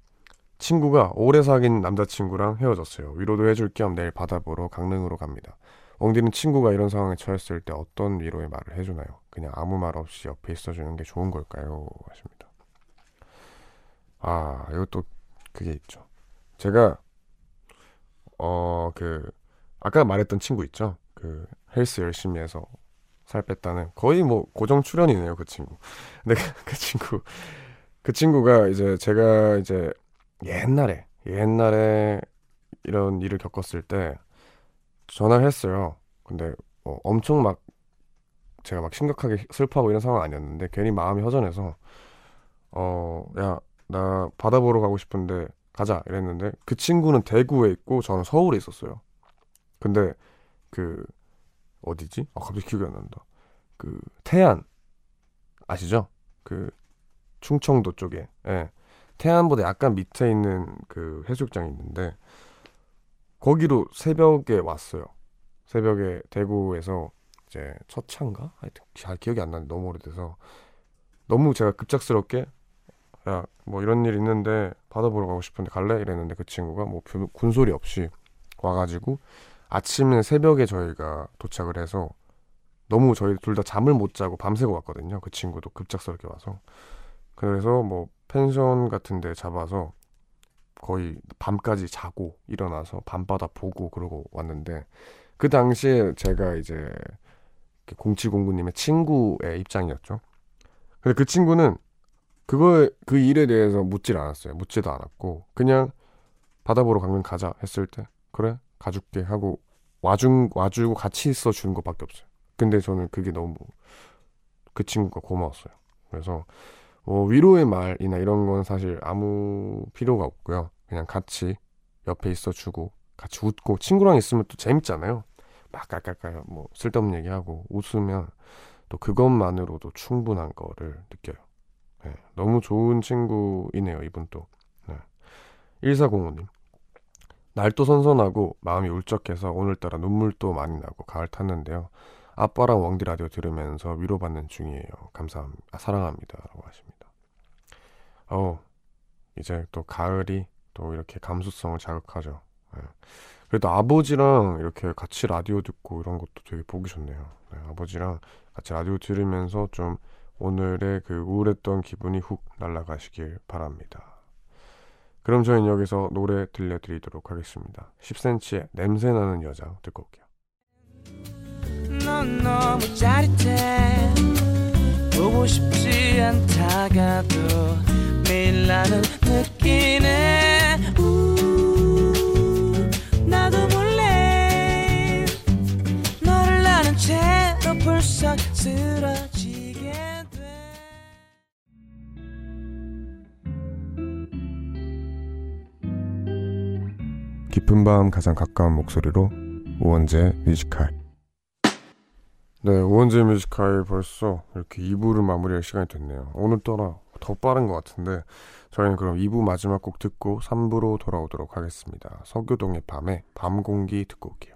친구가 오래 사귄 남자친구랑 헤어졌어요. 위로도 해줄 겸 내일 바다 보러 강릉으로 갑니다. 엉디는 친구가 이런 상황에 처했을 때 어떤 위로의 말을 해주나요? 그냥 아무 말 없이 옆에 있어주는 게 좋은 걸까요? 하십니다. 아, 이것도 그게 있죠. 제가, 어, 그, 아까 말했던 친구 있죠? 그, 헬스 열심히 해서 살 뺐다는 거의 뭐 고정 출연이네요, 그 친구. 근데 그, 그 친구, 그 친구가 이제 제가 이제 옛날에 옛날에 이런 일을 겪었을 때 전화를 했어요. 근데 뭐 엄청 막 제가 막 심각하게 슬퍼하고 이런 상황 아니었는데 괜히 마음이 허전해서 어 야 나 바다 보러 가고 싶은데 가자 이랬는데 그 친구는 대구에 있고 저는 서울에 있었어요. 근데 그 어디지? 아 갑자기 기억이 안 난다. 그 태안 아시죠? 그 충청도 쪽에 예. 태안보다 약간 밑에 있는 그 해수욕장이 있는데 거기로 새벽에 왔어요. 새벽에 대구에서 이제 첫 차인가? 하여튼 잘 기억이 안 나는데 너무 오래돼서 너무 제가 급작스럽게 야 뭐 이런 일 있는데 바다 보러 가고 싶은데 갈래? 이랬는데 그 친구가 뭐 군소리 없이 와가지고 아침에 새벽에 저희가 도착을 해서 너무 저희 둘 다 잠을 못 자고 밤새고 왔거든요. 그 친구도 급작스럽게 와서 그래서 뭐 펜션 같은 데 잡아서 거의 밤까지 자고 일어나서 밤바다 보고 그러고 왔는데 그 당시에 제가 이제 0709님의 친구의 입장이었죠. 근데 그 친구는 그거 그 일에 대해서 묻질 않았어요. 묻지도 않았고 그냥 바다 보러 강릉 가자 했을 때 그래 가줄게 하고 와준 와주고 같이 있어 주는 것밖에 없어요. 근데 저는 그게 너무 그 친구가 고마웠어요. 그래서 뭐 위로의 말이나 이런 건 사실 아무 필요가 없고요. 그냥 같이 옆에 있어주고 같이 웃고 친구랑 있으면 또 재밌잖아요. 막 깔깔깔 뭐 쓸데없는 얘기하고 웃으면 또 그것만으로도 충분한 거를 느껴요. 네, 너무 좋은 친구이네요, 이분 또. 네. 1405님. 날도 선선하고 마음이 울적해서 오늘따라 눈물도 많이 나고 가을 탔는데요. 아빠랑 왕디 라디오 들으면서 위로받는 중이에요. 감사합니다. 아, 사랑합니다. 라고 하십니다. 어, 이제 또 가을이 또 이렇게 감수성을 자극하죠. 네. 그래도 아버지랑 이렇게 같이 라디오 듣고 이런 것도 되게 보기 좋네요. 네, 아버지랑 같이 라디오 들으면서 좀 오늘의 그 우울했던 기분이 훅 날아가시길 바랍니다. 그럼 저희는 여기서 노래 들려드리도록 하겠습니다. 10cm의 냄새나는 여자 듣고 올게요. 넌 너무 짜릿해. 보고 싶지 않다가도 매일 나는 느끼네. 나도 몰래 너를 나는 채로 불쌍 쓰러지게 돼. 깊은 밤 가장 가까운 목소리로 우원재의 Music High 네, 우원재의 Music High 벌써 이렇게 2부를 마무리할 시간이 됐네요. 오늘따라 더 빠른 것 같은데 저희는 그럼 2부 마지막 곡 듣고 3부로 돌아오도록 하겠습니다. 서교동의 밤에 밤 공기 듣고 올게요.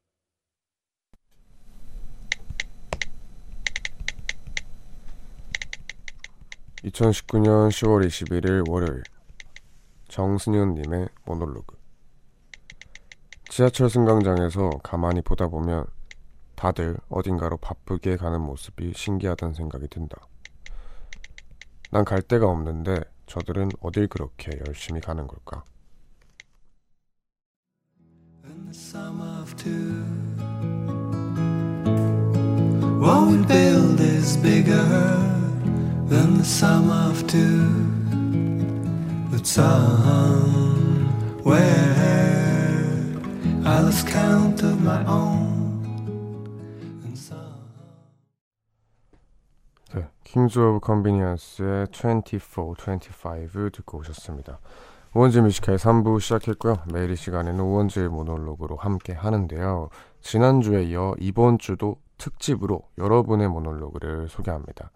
2019년 10월 21일 월요일 정승현님의 모놀로그 지하철 승강장에서 가만히 보다 보면 다들 어딘가로 바쁘게 가는 모습이 신기하다는 생각이 든다. 난 갈 데가 없는데 저들은 어딜 그렇게 열심히 가는 걸까? What we build is bigger than the sum of two. But somewhere I lost count of my own. 네, Kings of Convenience의 24, 25 듣고 오셨습니다. 우원재의 Music High 3부 시작했고요. 매일 이 시간에는 우원재 모놀로그로 함께 하는데요. 지난주에 이어 이번 주도 특집으로 여러분의 모놀로그를 소개합니다.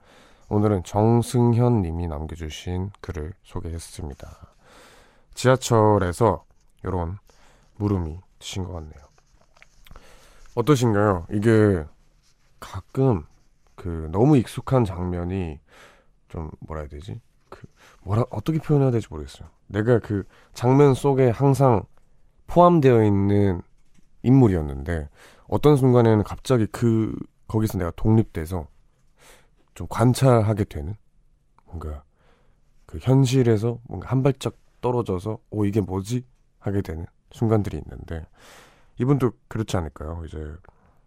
오늘은 정승현 님이 남겨주신 글을 소개했습니다. 지하철에서 이런 물음이 드신 것 같네요. 어떠신가요? 이게 가끔 그 너무 익숙한 장면이 좀 뭐라 해야 되지? 그 뭐라 어떻게 표현해야 될지 모르겠어요. 내가 그 장면 속에 항상 포함되어 있는 인물이었는데 어떤 순간에는 갑자기 그 거기서 내가 독립돼서 좀 관찰하게 되는 뭔가 그 현실에서 뭔가 한 발짝 떨어져서 오 이게 뭐지 하게 되는 순간들이 있는데 이분도 그렇지 않을까요? 이제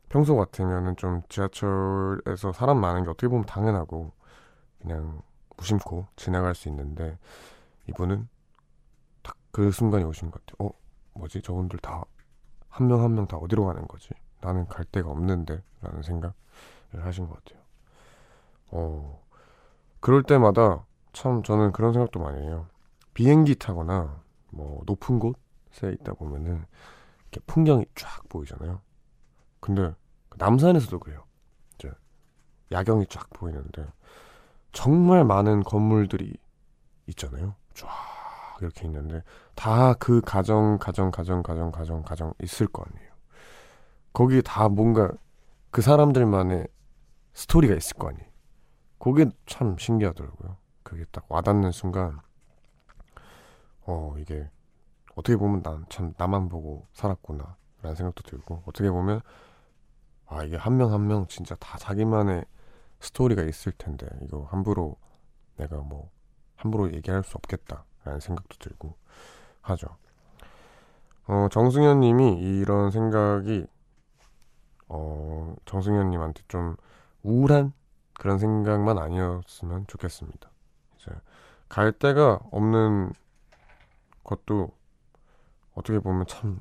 평소 같으면은 좀 지하철에서 사람 많은 게 어떻게 보면 당연하고 그냥 무심코 지나갈 수 있는데 이분은 딱 그 순간이 오신 것 같아요. 어 뭐지 저분들 다 한 명 한 명 다 어디로 가는 거지? 나는 갈 데가 없는데 라는 생각을 하신 것 같아요. 어, 그럴 때마다 참 저는 그런 생각도 많이 해요. 비행기 타거나 뭐 높은 곳에 있다 보면은 이렇게 풍경이 쫙 보이잖아요. 근데 남산에서도 그래요. 이제 야경이 쫙 보이는데 정말 많은 건물들이 있잖아요. 쫙 이렇게 있는데 다 그 가정 가정 가정 가정 가정 가정 있을 거 아니에요. 거기 다 뭔가 그 사람들만의 스토리가 있을 거 아니에요. 그게 참 신기하더라고요. 그게 딱 와닿는 순간, 어, 이게, 어떻게 보면 난 참 나만 보고 살았구나. 라는 생각도 들고, 어떻게 보면, 아, 이게 한명 한 명 진짜 다 자기만의 스토리가 있을 텐데, 이거 함부로 내가 뭐, 함부로 얘기할 수 없겠다. 라는 생각도 들고 하죠. 어, 정승현 님이 이런 생각이, 어, 정승현 님한테 좀 우울한 그런 생각만 아니었으면 좋겠습니다. 이제 갈 데가 없는 것도 어떻게 보면 참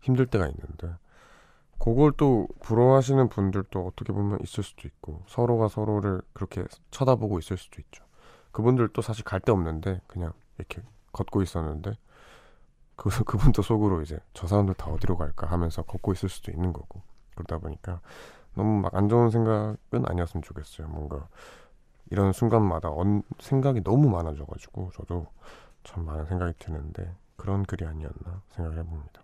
힘들 때가 있는데 그걸 또 부러워하시는 분들도 어떻게 보면 있을 수도 있고 서로가 서로를 그렇게 쳐다보고 있을 수도 있죠. 그분들도 사실 갈 데 없는데 그냥 이렇게 걷고 있었는데 그 그분도 속으로 이제 저 사람들 다 어디로 갈까 하면서 걷고 있을 수도 있는 거고 그러다 보니까 너무 막 안 좋은 생각은 아니었으면 좋겠어요. 뭔가 이런 순간마다 언, 생각이 너무 많아져가지고 저도 참 많은 생각이 드는데 그런 글이 아니었나 생각을 해봅니다.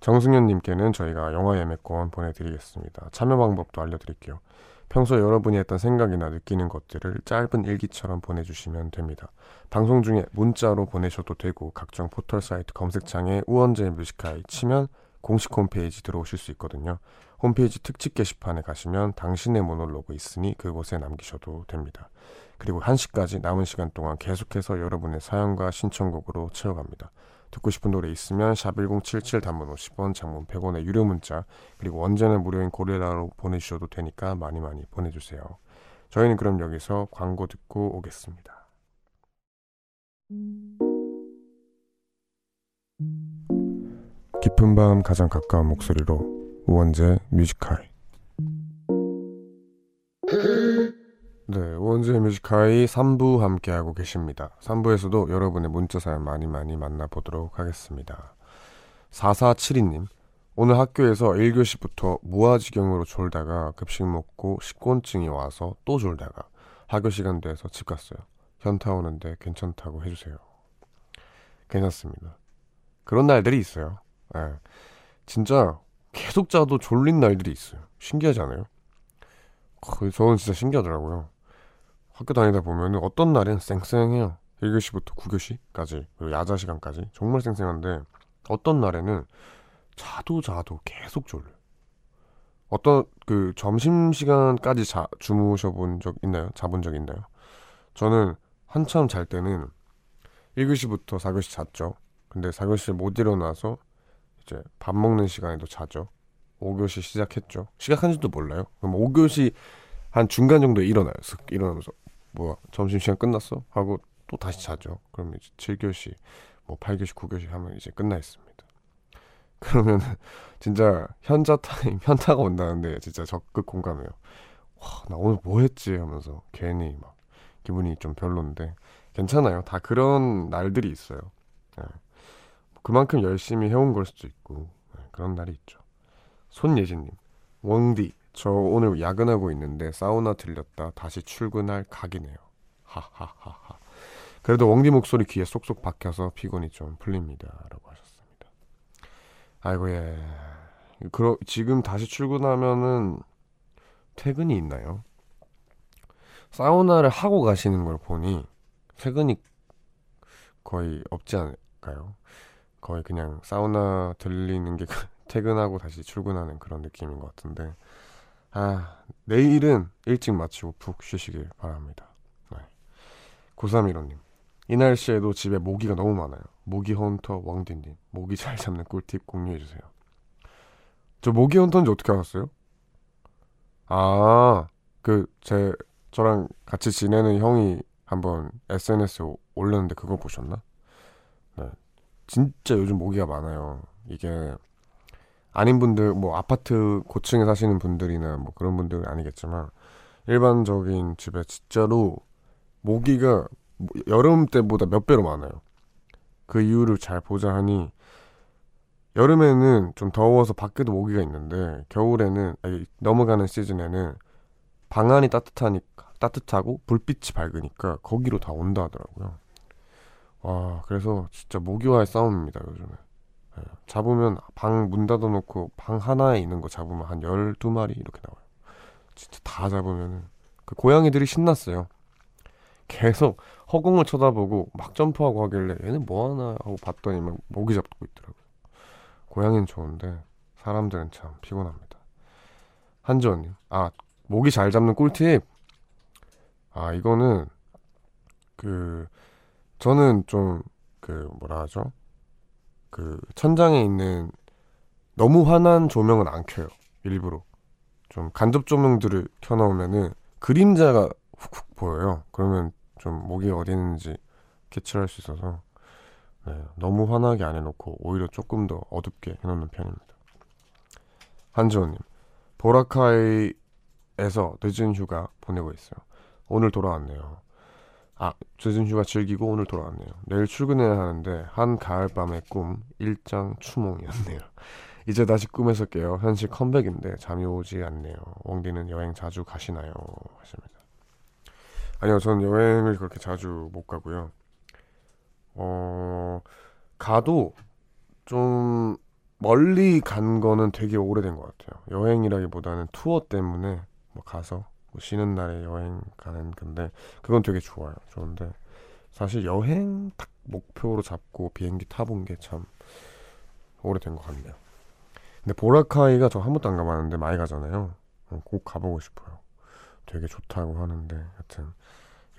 정승현님께는 저희가 영화 예매권 보내드리겠습니다. 참여 방법도 알려드릴게요. 평소 여러분이 했던 생각이나 느끼는 것들을 짧은 일기처럼 보내주시면 됩니다. 방송 중에 문자로 보내셔도 되고 각종 포털 사이트 검색창에 우원재 뮤지카이 치면 공식 홈페이지 들어오실 수 있거든요. 홈페이지 특집 게시판에 가시면 당신의 모놀로그 있으니 그곳에 남기셔도 됩니다. 그리고 1시까지 남은 시간 동안 계속해서 여러분의 사연과 신청곡으로 채워갑니다. 듣고 싶은 노래 있으면 샵 1077 단문 50원 장문 100원의 유료 문자 그리고 언제나 무료인 고릴라로 보내주셔도 되니까 많이 많이 보내주세요. 저희는 그럼 여기서 광고 듣고 오겠습니다. 깊은 밤 가장 가까운 목소리로 우 원재 뮤지컬 네, 원주의 뮤지카이 3부 함께하고 계십니다. 3부에서도 여러분의 문자 사연 많이 많이 만나보도록 하겠습니다. 4472님, 오늘 학교에서 1교시부터 무아지경으로 졸다가 급식 먹고 식곤증이 와서 또 졸다가 학교 시간 돼서 집 갔어요. 현타 오는데 괜찮다고 해주세요. 괜찮습니다. 그런 날들이 있어요. 네. 진짜 계속 자도 졸린 날들이 있어요. 신기하지 않아요? 저는 진짜 신기하더라고요. 학교 다니다 보면 어떤 날엔 쌩쌩해요. 1교시부터 9교시까지 그리고 야자 시간까지 정말 쌩쌩한데 어떤 날에는 자도 자도 계속 졸려요. 어떤 그 점심 시간까지 자 주무셔 본 적 있나요? 자본 적 있나요? 저는 한참 잘 때는 1교시부터 4교시 잤죠. 근데 4교시 못 일어나서 이제 밥 먹는 시간에도 자죠. 5교시 시작했죠. 시작한지도 몰라요. 그럼 5교시 한 중간 정도에 일어나요. 슥 일어나면서 뭐야 점심시간 끝났어? 하고 또 다시 자죠. 그럼 이제 7교시, 뭐 8교시, 9교시 하면 이제 끝나 있습니다. 그러면 진짜 현자 타임, 현타가 온다는데 진짜 적극 공감해요. 와, 나 오늘 뭐 했지? 하면서 괜히 막 기분이 좀 별론데 괜찮아요. 다 그런 날들이 있어요. 네. 그만큼 열심히 해온 걸 수도 있고 네, 그런 날이 있죠. 손예진님, 원디 저 오늘 야근하고 있는데 사우나 들렸다 다시 출근할 각이네요. 하하하하. 그래도 웡디 목소리 귀에 쏙쏙 박혀서 피곤이 좀 풀립니다. 라고 하셨습니다. 아이고, 예. 그러, 지금 다시 출근하면은 퇴근이 있나요? 사우나를 하고 가시는 걸 보니 퇴근이 거의 없지 않을까요? 거의 그냥 사우나 들리는 게 퇴근하고 다시 출근하는 그런 느낌인 것 같은데 아, 내일은 일찍 마치고 푹 쉬시길 바랍니다. 네. 9315님. 이 날씨에도 집에 모기가 너무 많아요. 모기 헌터 왕딘딘. 모기 잘 잡는 꿀팁 공유해 주세요. 저 모기 헌터인지 어떻게 알았어요? 아, 그, 제, 저랑 같이 지내는 형이 한번 SNS에 올렸는데 그거 보셨나? 네. 진짜 요즘 모기가 많아요. 이게 아닌 분들 뭐 아파트 고층에 사시는 분들이나 뭐 그런 분들은 아니겠지만 일반적인 집에 진짜로 모기가 뭐 여름 때보다 몇 배로 많아요. 그 이유를 잘 보자 하니 여름에는 좀 더워서 밖에도 모기가 있는데 겨울에는 아니, 넘어가는 시즌에는 방안이 따뜻하니까 따뜻하고 불빛이 밝으니까 거기로 다 온다 하더라고요. 와 그래서 진짜 모기와의 싸움입니다 요즘에. 예, 잡으면 방 문 닫아놓고 방 하나에 있는 거 잡으면 한 12마리 이렇게 나와요. 진짜 다 잡으면은 그 고양이들이 신났어요. 계속 허공을 쳐다보고 막 점프하고 하길래 얘는 뭐하나 하고 봤더니 막 모기 잡고 있더라고요. 고양이는 좋은데 사람들은 참 피곤합니다. 한지원님, 아 모기 잘 잡는 꿀팁. 아 이거는 그 저는 좀 그 뭐라 하죠? 그 천장에 있는 너무 환한 조명은 안 켜요. 일부러. 좀 간접 조명들을 켜놓으면은 그림자가 훅훅 보여요. 그러면 좀 목이 어디 있는지 캐치를 할 수 있어서 네, 너무 환하게 안 해놓고 오히려 조금 더 어둡게 해놓는 편입니다. 한지호님, 보라카이에서 늦은 휴가 보내고 있어요. 오늘 돌아왔네요. 아, 늦은 휴가 즐기고 오늘 돌아왔네요. 내일 출근해야 하는데 한 가을밤의 꿈 일장 추몽이었네요. 이제 다시 꿈에서 깨요. 현실 컴백인데 잠이 오지 않네요. 웡디는 여행 자주 가시나요? 하십니다. 아니요, 저는 여행을 그렇게 자주 못 가고요. 어, 가도 좀 멀리 간 거는 되게 오래된 것 같아요. 여행이라기보다는 투어 때문에 뭐 가서 뭐 쉬는 날에 여행 가는 건데 그건 되게 좋아요. 좋은데 사실 여행 딱 목표로 잡고 비행기 타본 게 참 오래된 것 같네요. 근데 보라카이가 저 한 번도 안 가봤는데 많이 가잖아요. 어, 꼭 가보고 싶어요. 되게 좋다고 하는데 하여튼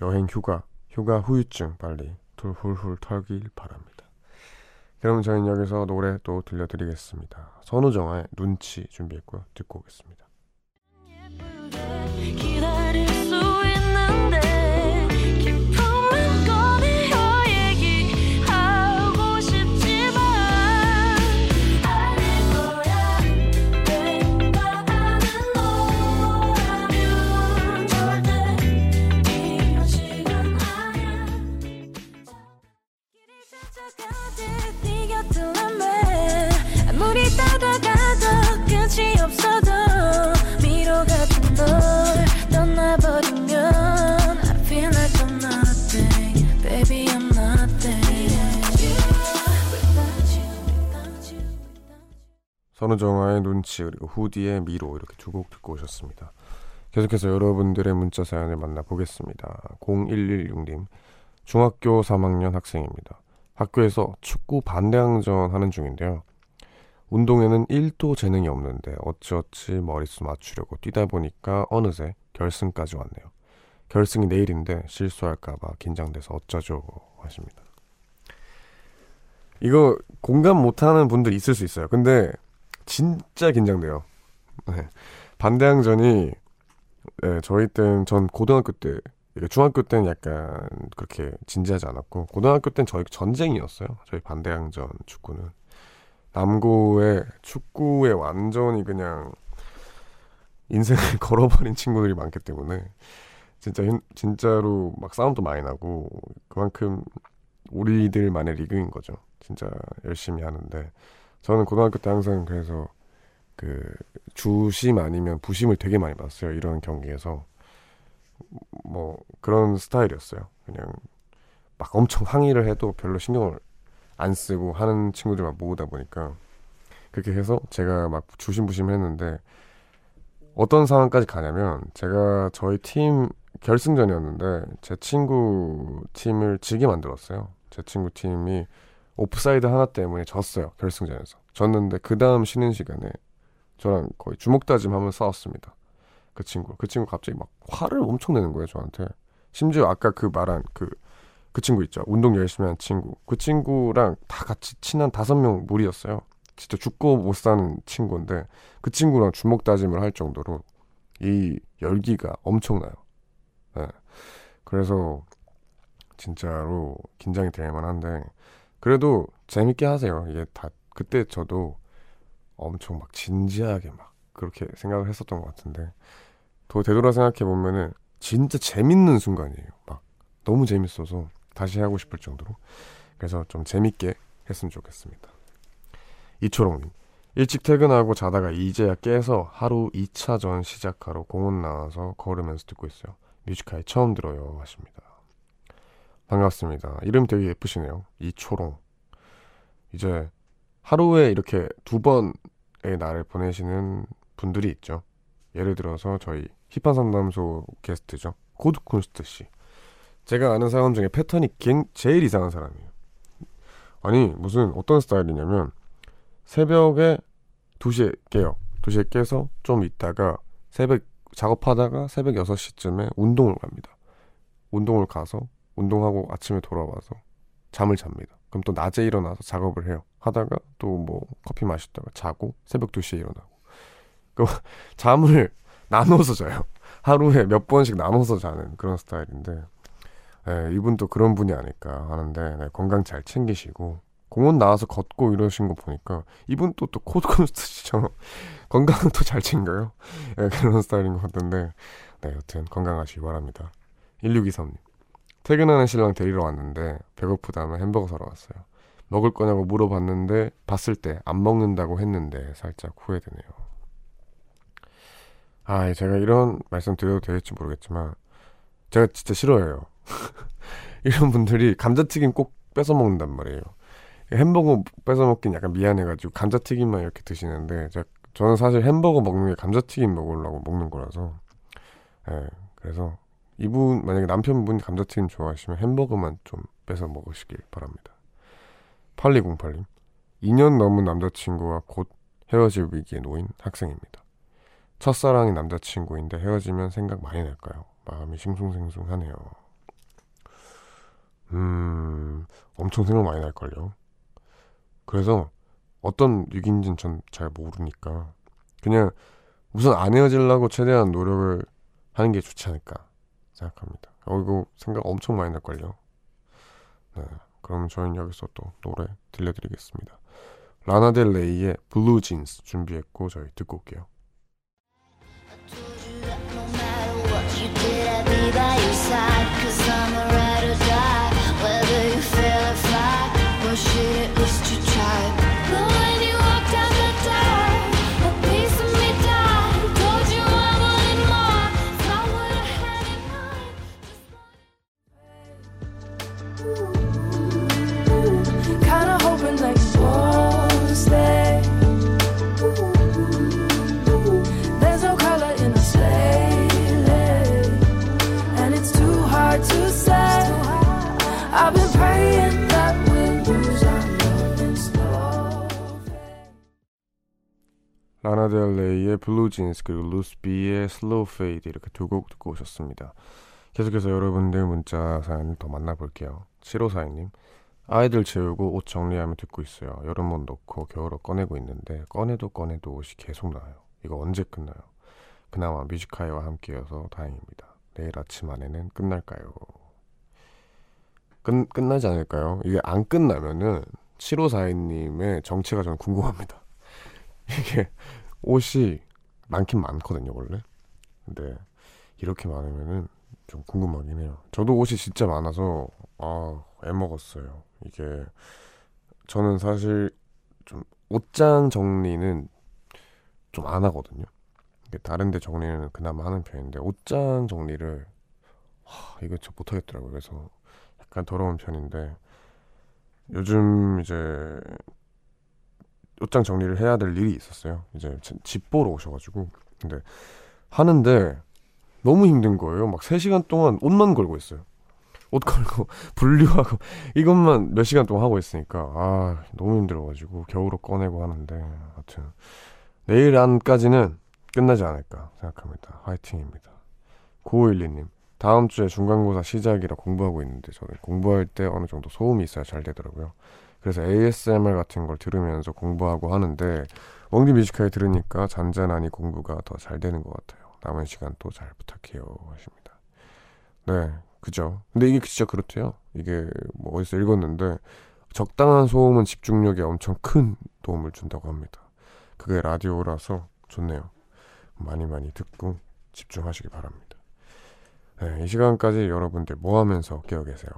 여행 휴가 휴가 후유증 빨리 훌훌훌 털길 바랍니다. 그럼 저희는 여기서 노래 또 들려드리겠습니다. 선우정아의 눈치 준비했고요. 듣고 오겠습니다. Keep 선우정아의 눈치 그리고 후디의 미로 이렇게 두 곡 듣고 오셨습니다. 계속해서 여러분들의 문자 사연을 만나보겠습니다. 0116님 중학교 3학년 학생입니다. 학교에서 축구 반대항전 하는 중인데요. 운동에는 1도 재능이 없는데 어찌어찌 머릿수 맞추려고 뛰다 보니까 어느새 결승까지 왔네요. 결승이 내일인데 실수할까봐 긴장돼서 어쩌죠 하십니다. 이거 공감 못하는 분들 있을 수 있어요. 근데 진짜 긴장돼요. 네. 반대항전이 네, 저희 때는 전 고등학교 때 중학교 때는 약간 그렇게 진지하지 않았고 고등학교 때는 저희 전쟁이었어요. 저희 반대항전 축구는 남고의 축구에 완전히 그냥 인생을 걸어버린 친구들이 많기 때문에 진짜 진짜로 막 싸움도 많이 나고 그만큼 우리들만의 리그인 거죠. 진짜 열심히 하는데 저는 고등학교 때 항상 그래서 그 주심 아니면 부심을 되게 많이 받았어요. 이런 경기에서 뭐 그런 스타일이었어요. 그냥 막 엄청 항의를 해도 별로 신경을 안 쓰고 하는 친구들만 모으다 보니까 그렇게 해서 제가 막 주심부심 했는데 어떤 상황까지 가냐면 제가 저희 팀 결승전이었는데 제 친구 팀을 지게 만들었어요. 제 친구 팀이 오프사이드 하나 때문에 졌어요. 결승전에서. 졌는데 그 다음 쉬는 시간에 저랑 거의 주먹 다짐하면 싸웠습니다. 그 친구. 그 친구 갑자기 막 화를 엄청 내는 거예요, 저한테. 심지어 아까 그 말한 그, 그 친구 있죠. 운동 열심히 한 친구. 그 친구랑 다 같이 친한 다섯 명 무리였어요. 진짜 죽고 못 사는 친구인데 그 친구랑 주먹 다짐을 할 정도로 이 열기가 엄청나요. 네. 그래서 진짜로 긴장이 될 만한데 그래도 재밌게 하세요. 이게 다 그때 저도 엄청 막 진지하게 막 그렇게 생각을 했었던 것 같은데 더 되돌아 생각해 보면은 진짜 재밌는 순간이에요. 막 너무 재밌어서 다시 하고 싶을 정도로 그래서 좀 재밌게 했으면 좋겠습니다. 이초롱님 일찍 퇴근하고 자다가 이제야 깨서 하루 2차전 시작하러 공원 나와서 걸으면서 듣고 있어요. Music High 처음 들어요 하십니다. 반갑습니다. 이름 되게 예쁘시네요. 이초롱. 이제 하루에 이렇게 두 번의 날을 보내시는 분들이 있죠. 예를 들어서 저희 힙한 상담소 게스트죠. Code Kunst 씨. 제가 아는 사람 중에 패턴이 제일 이상한 사람이에요. 아니, 무슨 어떤 스타일이냐면 새벽에 2시에 깨요. 2시에 깨서 좀 있다가 새벽 작업하다가 새벽 6시쯤에 운동을 갑니다. 운동을 가서 운동하고 아침에 돌아와서 잠을 잡니다. 그럼 또 낮에 일어나서 작업을 해요. 하다가 또 뭐 커피 마시다가 자고 새벽 2시에 일어나고. 그 잠을 나눠서 자요. 하루에 몇 번씩 나눠서 자는 그런 스타일인데 네, 이분도 그런 분이 아닐까 하는데 네, 건강 잘 챙기시고 공원 나와서 걷고 이러신 거 보니까 이분 또 또 코드콘스트처럼 건강은 또 잘 챙겨요. 네, 그런 스타일인 것 같은데 네, 여튼 건강하시기 바랍니다. 1623님 퇴근하는 신랑 데리러 왔는데 배고프다면 햄버거 사러 왔어요. 먹을 거냐고 물어봤는데 봤을 때 안 먹는다고 했는데 살짝 후회되네요. 아, 제가 이런 말씀 드려도 될지 모르겠지만 제가 진짜 싫어해요. 이런 분들이 감자튀김 꼭 뺏어 먹는단 말이에요. 햄버거 뺏어 먹긴 약간 미안해가지고 감자튀김만 이렇게 드시는데 제가, 저는 사실 햄버거 먹는 게 감자튀김 먹으려고 먹는 거라서 예, 그래서 이분 만약에 남편분이 감자튀김 좋아하시면 햄버거만 좀 뺏어 먹으시길 바랍니다. 8208님 2년 넘은 남자친구와 곧 헤어질 위기에 놓인 학생입니다. 첫사랑이 남자친구인데 헤어지면 생각 많이 날까요? 마음이 싱숭생숭하네요. 음, 엄청 생각 많이 날걸요. 그래서 어떤 위기인지는 전 잘 모르니까 그냥 우선 안 헤어지려고 최대한 노력을 하는 게 좋지 않을까 생각합니다. 어, 이거 생각 엄청 많이 날걸요. 네, 그럼 저희는 여기서 또 노래 들려드리겠습니다. 라나델레이의 블루진스 준비했고 저희 듣고 올게요. 라나델레이의 블루진스 그리고 Ruth B.의 Slow Fade 이렇게 두 곡 듣고 오셨습니다. 계속해서 여러분들 문자 사연을 더 만나볼게요. 7542님 아이들 재우고 옷 정리하며 듣고 있어요. 여름옷 넣고 겨울옷 꺼내고 있는데 꺼내도 꺼내도 옷이 계속 나요. 이거 언제 끝나요? 그나마 Music High와 함께여서 다행입니다. 내일 아침 안에는 끝날까요? 끝, 끝나지 않을까요? 이게 안 끝나면은 7542님의 정체가 저는 궁금합니다. 이게 옷이 많긴 많거든요, 원래. 근데 이렇게 많으면은 좀 궁금하긴 해요. 저도 옷이 진짜 많아서 아, 애 먹었어요. 이게 저는 사실 좀 옷장 정리는 좀 안 하거든요. 다른 데 정리는 그나마 하는 편인데 옷장 정리를 와, 이거 저 못하겠더라고요. 그래서 약간 더러운 편인데 요즘 이제 옷장 정리를 해야 될 일이 있었어요. 이제 집 보러 오셔가지고. 근데 하는데 너무 힘든 거예요. 막 3시간 동안 옷만 걸고 있어요. 옷 걸고 분류하고 이것만 몇 시간 동안 하고 있으니까 아 너무 힘들어가지고 겨울옷 꺼내고 하는데 하여튼 내일 안까지는 끝나지 않을까 생각합니다. 화이팅입니다. 9512님 다음 주에 중간고사 시작이라 공부하고 있는데 저는 공부할 때 어느 정도 소음이 있어야 잘 되더라고요. 그래서 ASMR 같은 걸 들으면서 공부하고 하는데 웡디 뮤지컬 들으니까 잔잔하니 공부가 더 잘 되는 것 같아요. 남은 시간 또 잘 부탁해요 하십니다. 네, 그죠. 근데 이게 진짜 그렇대요. 이게 뭐 어디서 읽었는데 적당한 소음은 집중력에 엄청 큰 도움을 준다고 합니다. 그게 라디오라서 좋네요. 많이 많이 듣고 집중하시기 바랍니다. 네, 이 시간까지 여러분들 뭐 하면서 깨어 계세요?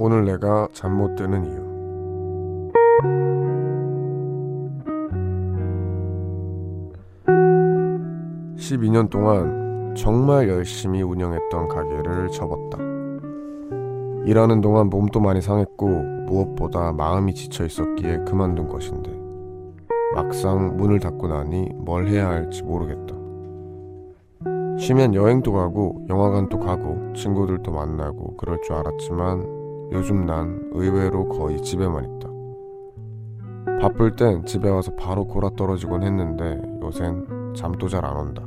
오늘 내가 잠 못 드는 이유. 12년 동안 정말 열심히 운영했던 가게를 접었다. 일하는 동안 몸도 많이 상했고 무엇보다 마음이 지쳐 있었기에 그만둔 것인데 막상 문을 닫고 나니 뭘 해야 할지 모르겠다. 쉬면 여행도 가고 영화관도 가고 친구들도 만나고 그럴 줄 알았지만 요즘 난 의외로 거의 집에만 있다. 바쁠 땐 집에 와서 바로 골아 떨어지곤 했는데 요샌 잠도 잘 안 온다.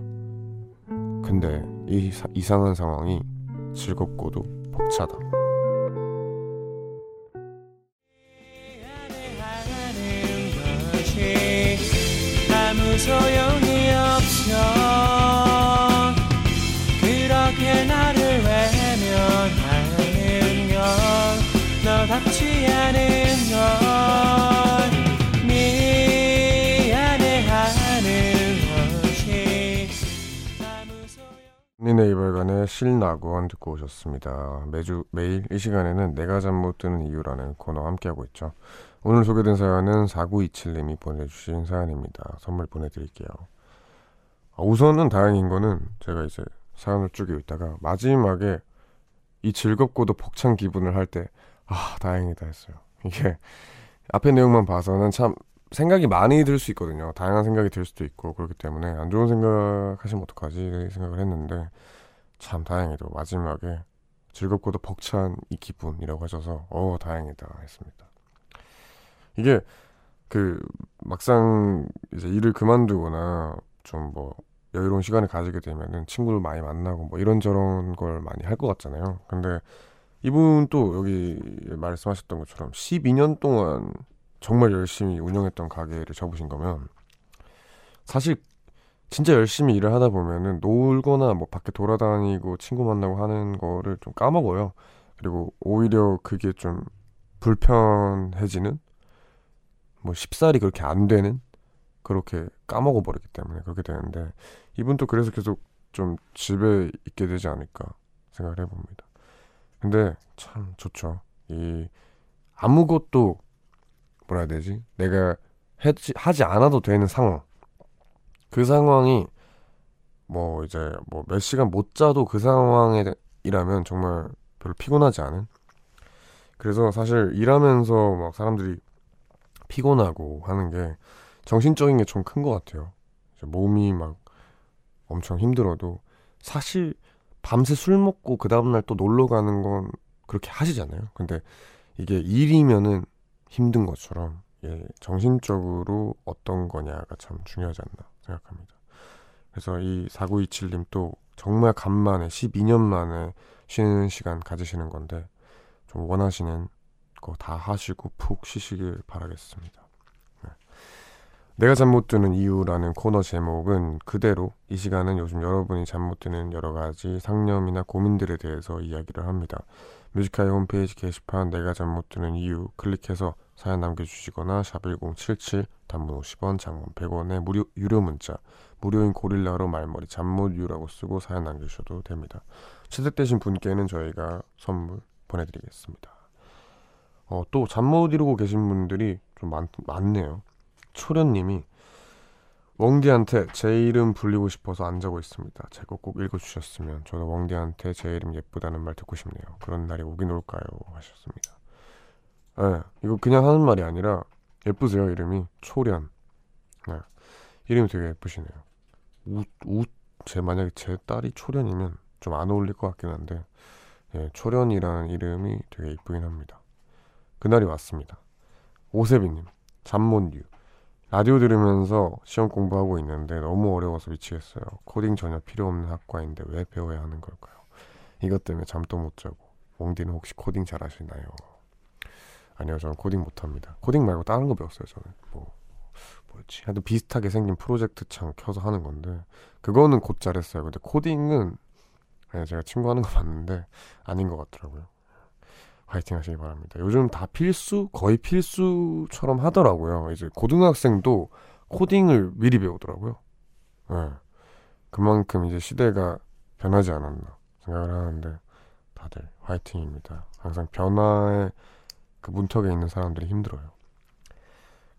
근데 이 사, 이상한 상황이 즐겁고도 벅차다. 아무 소용 실낙원 듣고 오셨습니다. 매주 매일 이 시간에는 내가 잠 못 드는 이유라는 코너 함께하고 있죠. 오늘 소개된 사연은 4927님이 보내주신 사연입니다. 선물 보내드릴게요. 아, 우선은 다행인 거는 제가 이제 사연을 쭉 읽다가 마지막에 이 즐겁고도 벅찬 기분을 할 때 아 다행이다 했어요. 이게 앞에 내용만 봐서는 참 생각이 많이 들 수 있거든요. 다양한 생각이 들 수도 있고 그렇기 때문에 안 좋은 생각 하시면 어떡하지 생각을 했는데 참 다행히도 마지막에 즐겁고도 벅찬 이 기분이라고 하셔서 어 다행이다 했습니다. 이게 그 막상 이제 일을 그만두거나 좀 뭐 여유로운 시간을 가지게 되면은 친구를 많이 만나고 뭐 이런저런 걸 많이 할 것 같잖아요. 근데 이분 또 여기 말씀하셨던 것처럼 12년 동안 정말 열심히 운영했던 가게를 접으신 거면 사실 진짜 열심히 일을 하다 보면은 놀거나 뭐 밖에 돌아다니고 친구 만나고 하는 거를 좀 까먹어요. 그리고 오히려 그게 좀 불편해지는 뭐 쉽사리 그렇게 안 되는 그렇게 까먹어 버리기 때문에 그렇게 되는데 이분도 그래서 계속 좀 집에 있게 되지 않을까 생각을 해봅니다. 근데 참 좋죠. 이 아무것도 뭐라 해야 되지? 내가 하지, 하지 않아도 되는 상황. 그 상황이 뭐 이제 뭐 몇 시간 못 자도 그 상황이라면 정말 별로 피곤하지 않은. 그래서 사실 일하면서 막 사람들이 피곤하고 하는 게 정신적인 게 좀 큰 것 같아요. 몸이 막 엄청 힘들어도 사실 밤새 술 먹고 그 다음날 또 놀러 가는 건 그렇게 하시잖아요. 근데 이게 일이면은 힘든 것처럼 예, 정신적으로 어떤 거냐가 참 중요하지 않나 생각합니다. 그래서 이 4927님 또 정말 간만에 12년 만에 쉬는 시간 가지시는 건데 좀 원하시는 거 다 하시고 푹 쉬시길 바라겠습니다. 네. 내가 잠 못 드는 이유라는 코너 제목은 그대로 이 시간은 요즘 여러분이 잠 못 드는 여러 가지 상념이나 고민들에 대해서 이야기를 합니다. Music High 홈페이지 게시판 내가 잠 못 드는 이유 클릭해서 사연 남겨주시거나 샵1077 단문 50원 장문 100원의 무료, 유료 문자 무료인 고릴라로 말머리 잠못이유라고 쓰고 사연 남겨주셔도 됩니다. 채택되신 분께는 저희가 선물 보내드리겠습니다. 어, 또 잠 못 이루고 계신 분들이 좀 많, 많네요. 초련님이 웡디한테 제 이름 불리고 싶어서 안 자고 있습니다. 제 거 꼭 읽어주셨으면 저도 웡디한테 제 이름 예쁘다는 말 듣고 싶네요. 그런 날이 오긴 올까요? 하셨습니다. 네, 이거 그냥 하는 말이 아니라 예쁘세요 이름이 초련. 네, 이름이 되게 예쁘시네요. 우, 우, 제 만약에 제 딸이 초련이면 좀 안 어울릴 것 같긴 한데 예, 초련이라는 이름이 되게 이쁘긴 합니다. 그날이 왔습니다. 오세빈님, 잠몬유. 라디오 들으면서 시험 공부하고 있는데 너무 어려워서 미치겠어요. 코딩 전혀 필요 없는 학과인데 왜 배워야 하는 걸까요? 이것 때문에 잠도 못 자고. 웡디는 혹시 코딩 잘하시나요? 아니요, 저는 코딩 못합니다. 코딩 말고 다른 거 배웠어요, 저는. 뭐, 뭐였지? 하여튼 비슷하게 생긴 프로젝트 창 켜서 하는 건데, 그거는 곧잘 했어요. 근데 코딩은, 네, 제가 친구 하는 거 봤는데, 아닌 것 같더라고요. 화이팅 하시기 바랍니다. 요즘 다 필수, 거의 필수처럼 하더라고요. 이제 고등학생도 코딩을 미리 배우더라고요. 네. 그만큼 이제 시대가 변하지 않았나 생각을 하는데, 다들 화이팅입니다. 항상 변화에 그 문턱에 있는 사람들이 힘들어요.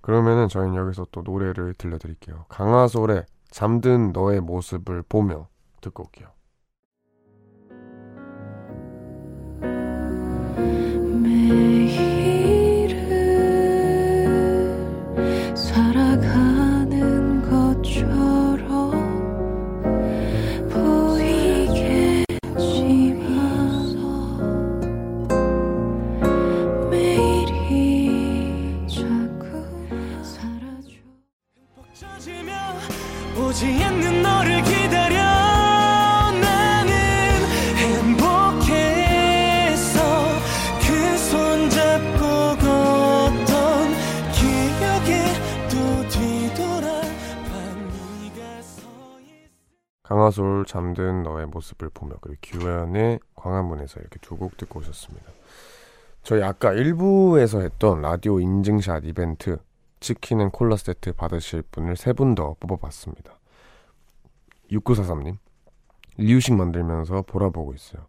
그러면은 저희는 여기서 또 노래를 들려드릴게요. 강하솔의 잠든 너의 모습을 보며 듣고 올게요. 강아솔 잠든 너의 모습을 보며 그리고 규현의 광화문에서 이렇게 두 곡 듣고 오셨습니다. 저희 아까 1부에서 했던 라디오 인증샷 이벤트 치킨 and 콜라 세트 받으실 분을 세 분 더 뽑아봤습니다. 6943님 이유식 만들면서 보라 보고 있어요.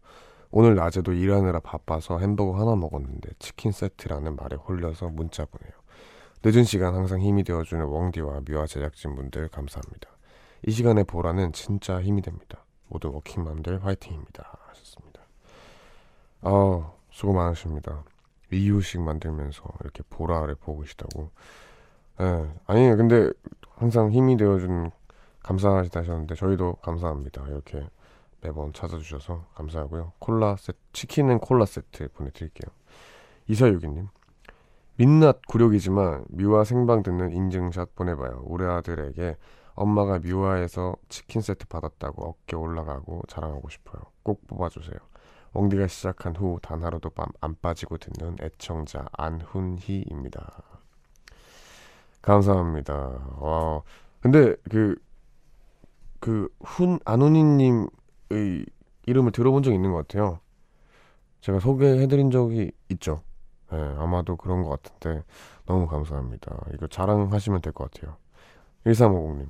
오늘 낮에도 일하느라 바빠서 햄버거 하나 먹었는데 치킨 세트라는 말에 홀려서 문자 보내요. 늦은 시간 항상 힘이 되어주는 웡디와 뮤하 제작진분들 감사합니다. 이 시간에 보라는 진짜 힘이 됩니다. 모두 워킹맘들 화이팅입니다. 하셨습니다. 아 수고 많으십니다. 이유식 만들면서 이렇게 보라를 보고 계시다고. 예, 아니 근데 항상 힘이 되어주는 감사하시다 하셨는데 저희도 감사합니다. 이렇게 매번 찾아주셔서 감사하고요. 콜라 세트, 치킨은 콜라 세트 보내드릴게요. 이사유기님. 민낯 굴욕이지만 뮤아 생방 듣는 인증샷 보내봐요. 우리 아들에게 엄마가 뮤아에서 치킨 세트 받았다고 어깨 올라가고 자랑하고 싶어요. 꼭 뽑아주세요. 웡디가 시작한 후 단 하루도 안 빠지고 듣는 애청자 안훈희입니다. 감사합니다. 와, 근데 그, 그, 훈, 안훈희님의 이름을 들어본 적 있는 것 같아요. 제가 소개해드린 적이 있죠. 네, 아마도 그런 것 같은데, 너무 감사합니다. 이거 자랑하시면 될 것 같아요. 1350님.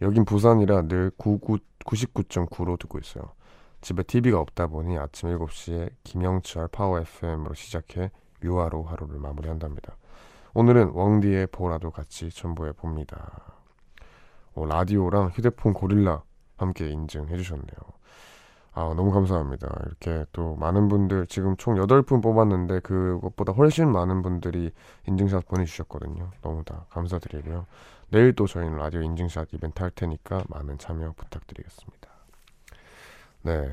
여긴 부산이라 늘 99, 99.9로 듣고 있어요. 집에 TV가 없다 보니 아침 7시에 김영철 파워 FM으로 시작해 묘화로 하루를 마무리한답니다. 오늘은 웡디의 보라도 같이 첨부해 봅니다. 어, 라디오랑 휴대폰 고릴라 함께 인증해 주셨네요. 아, 너무 감사합니다. 이렇게 또 많은 분들 지금 총 8분 뽑았는데 그것보다 훨씬 많은 분들이 인증샷 보내주셨거든요. 너무 다 감사드리고요. 내일 또 저희는 라디오 인증샷 이벤트 할 테니까 많은 참여 부탁드리겠습니다. 네.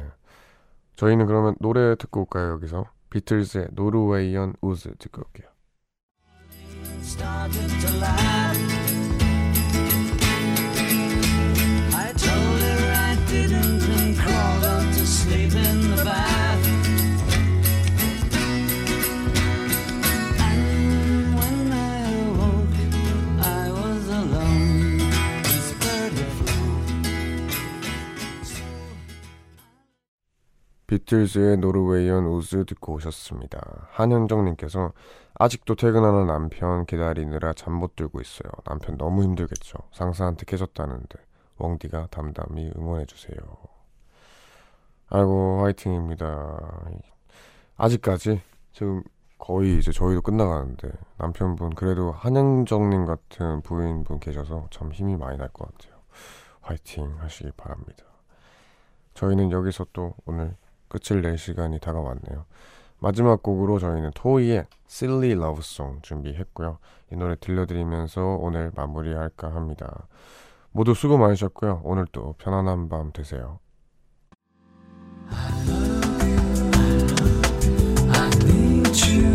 저희는 그러면 노래 듣고 올까요, 여기서? 비틀즈의 노르웨이언 우즈 듣고 올게요. 비틀즈의 노르웨이언 우즈 듣고 오셨습니다. 한현정님께서 아직도 퇴근하는 남편 기다리느라 잠 못 들고 있어요. 남편 너무 힘들겠죠. 상사한테 깨졌다는데 웡디가 담담히 응원해주세요. 아이고 화이팅입니다. 아직까지 지금 거의 이제 저희도 끝나가는데 남편분 그래도 한영정님 같은 부인분 계셔서 참 힘이 많이 날 것 같아요. 화이팅 하시기 바랍니다. 저희는 여기서 또 오늘 끝을 낼 시간이 다가왔네요. 마지막 곡으로 저희는 토이의 Silly Love Song 준비했고요. 이 노래 들려드리면서 오늘 마무리할까 합니다. 모두 수고 많으셨고요. 오늘도 편안한 밤 되세요. you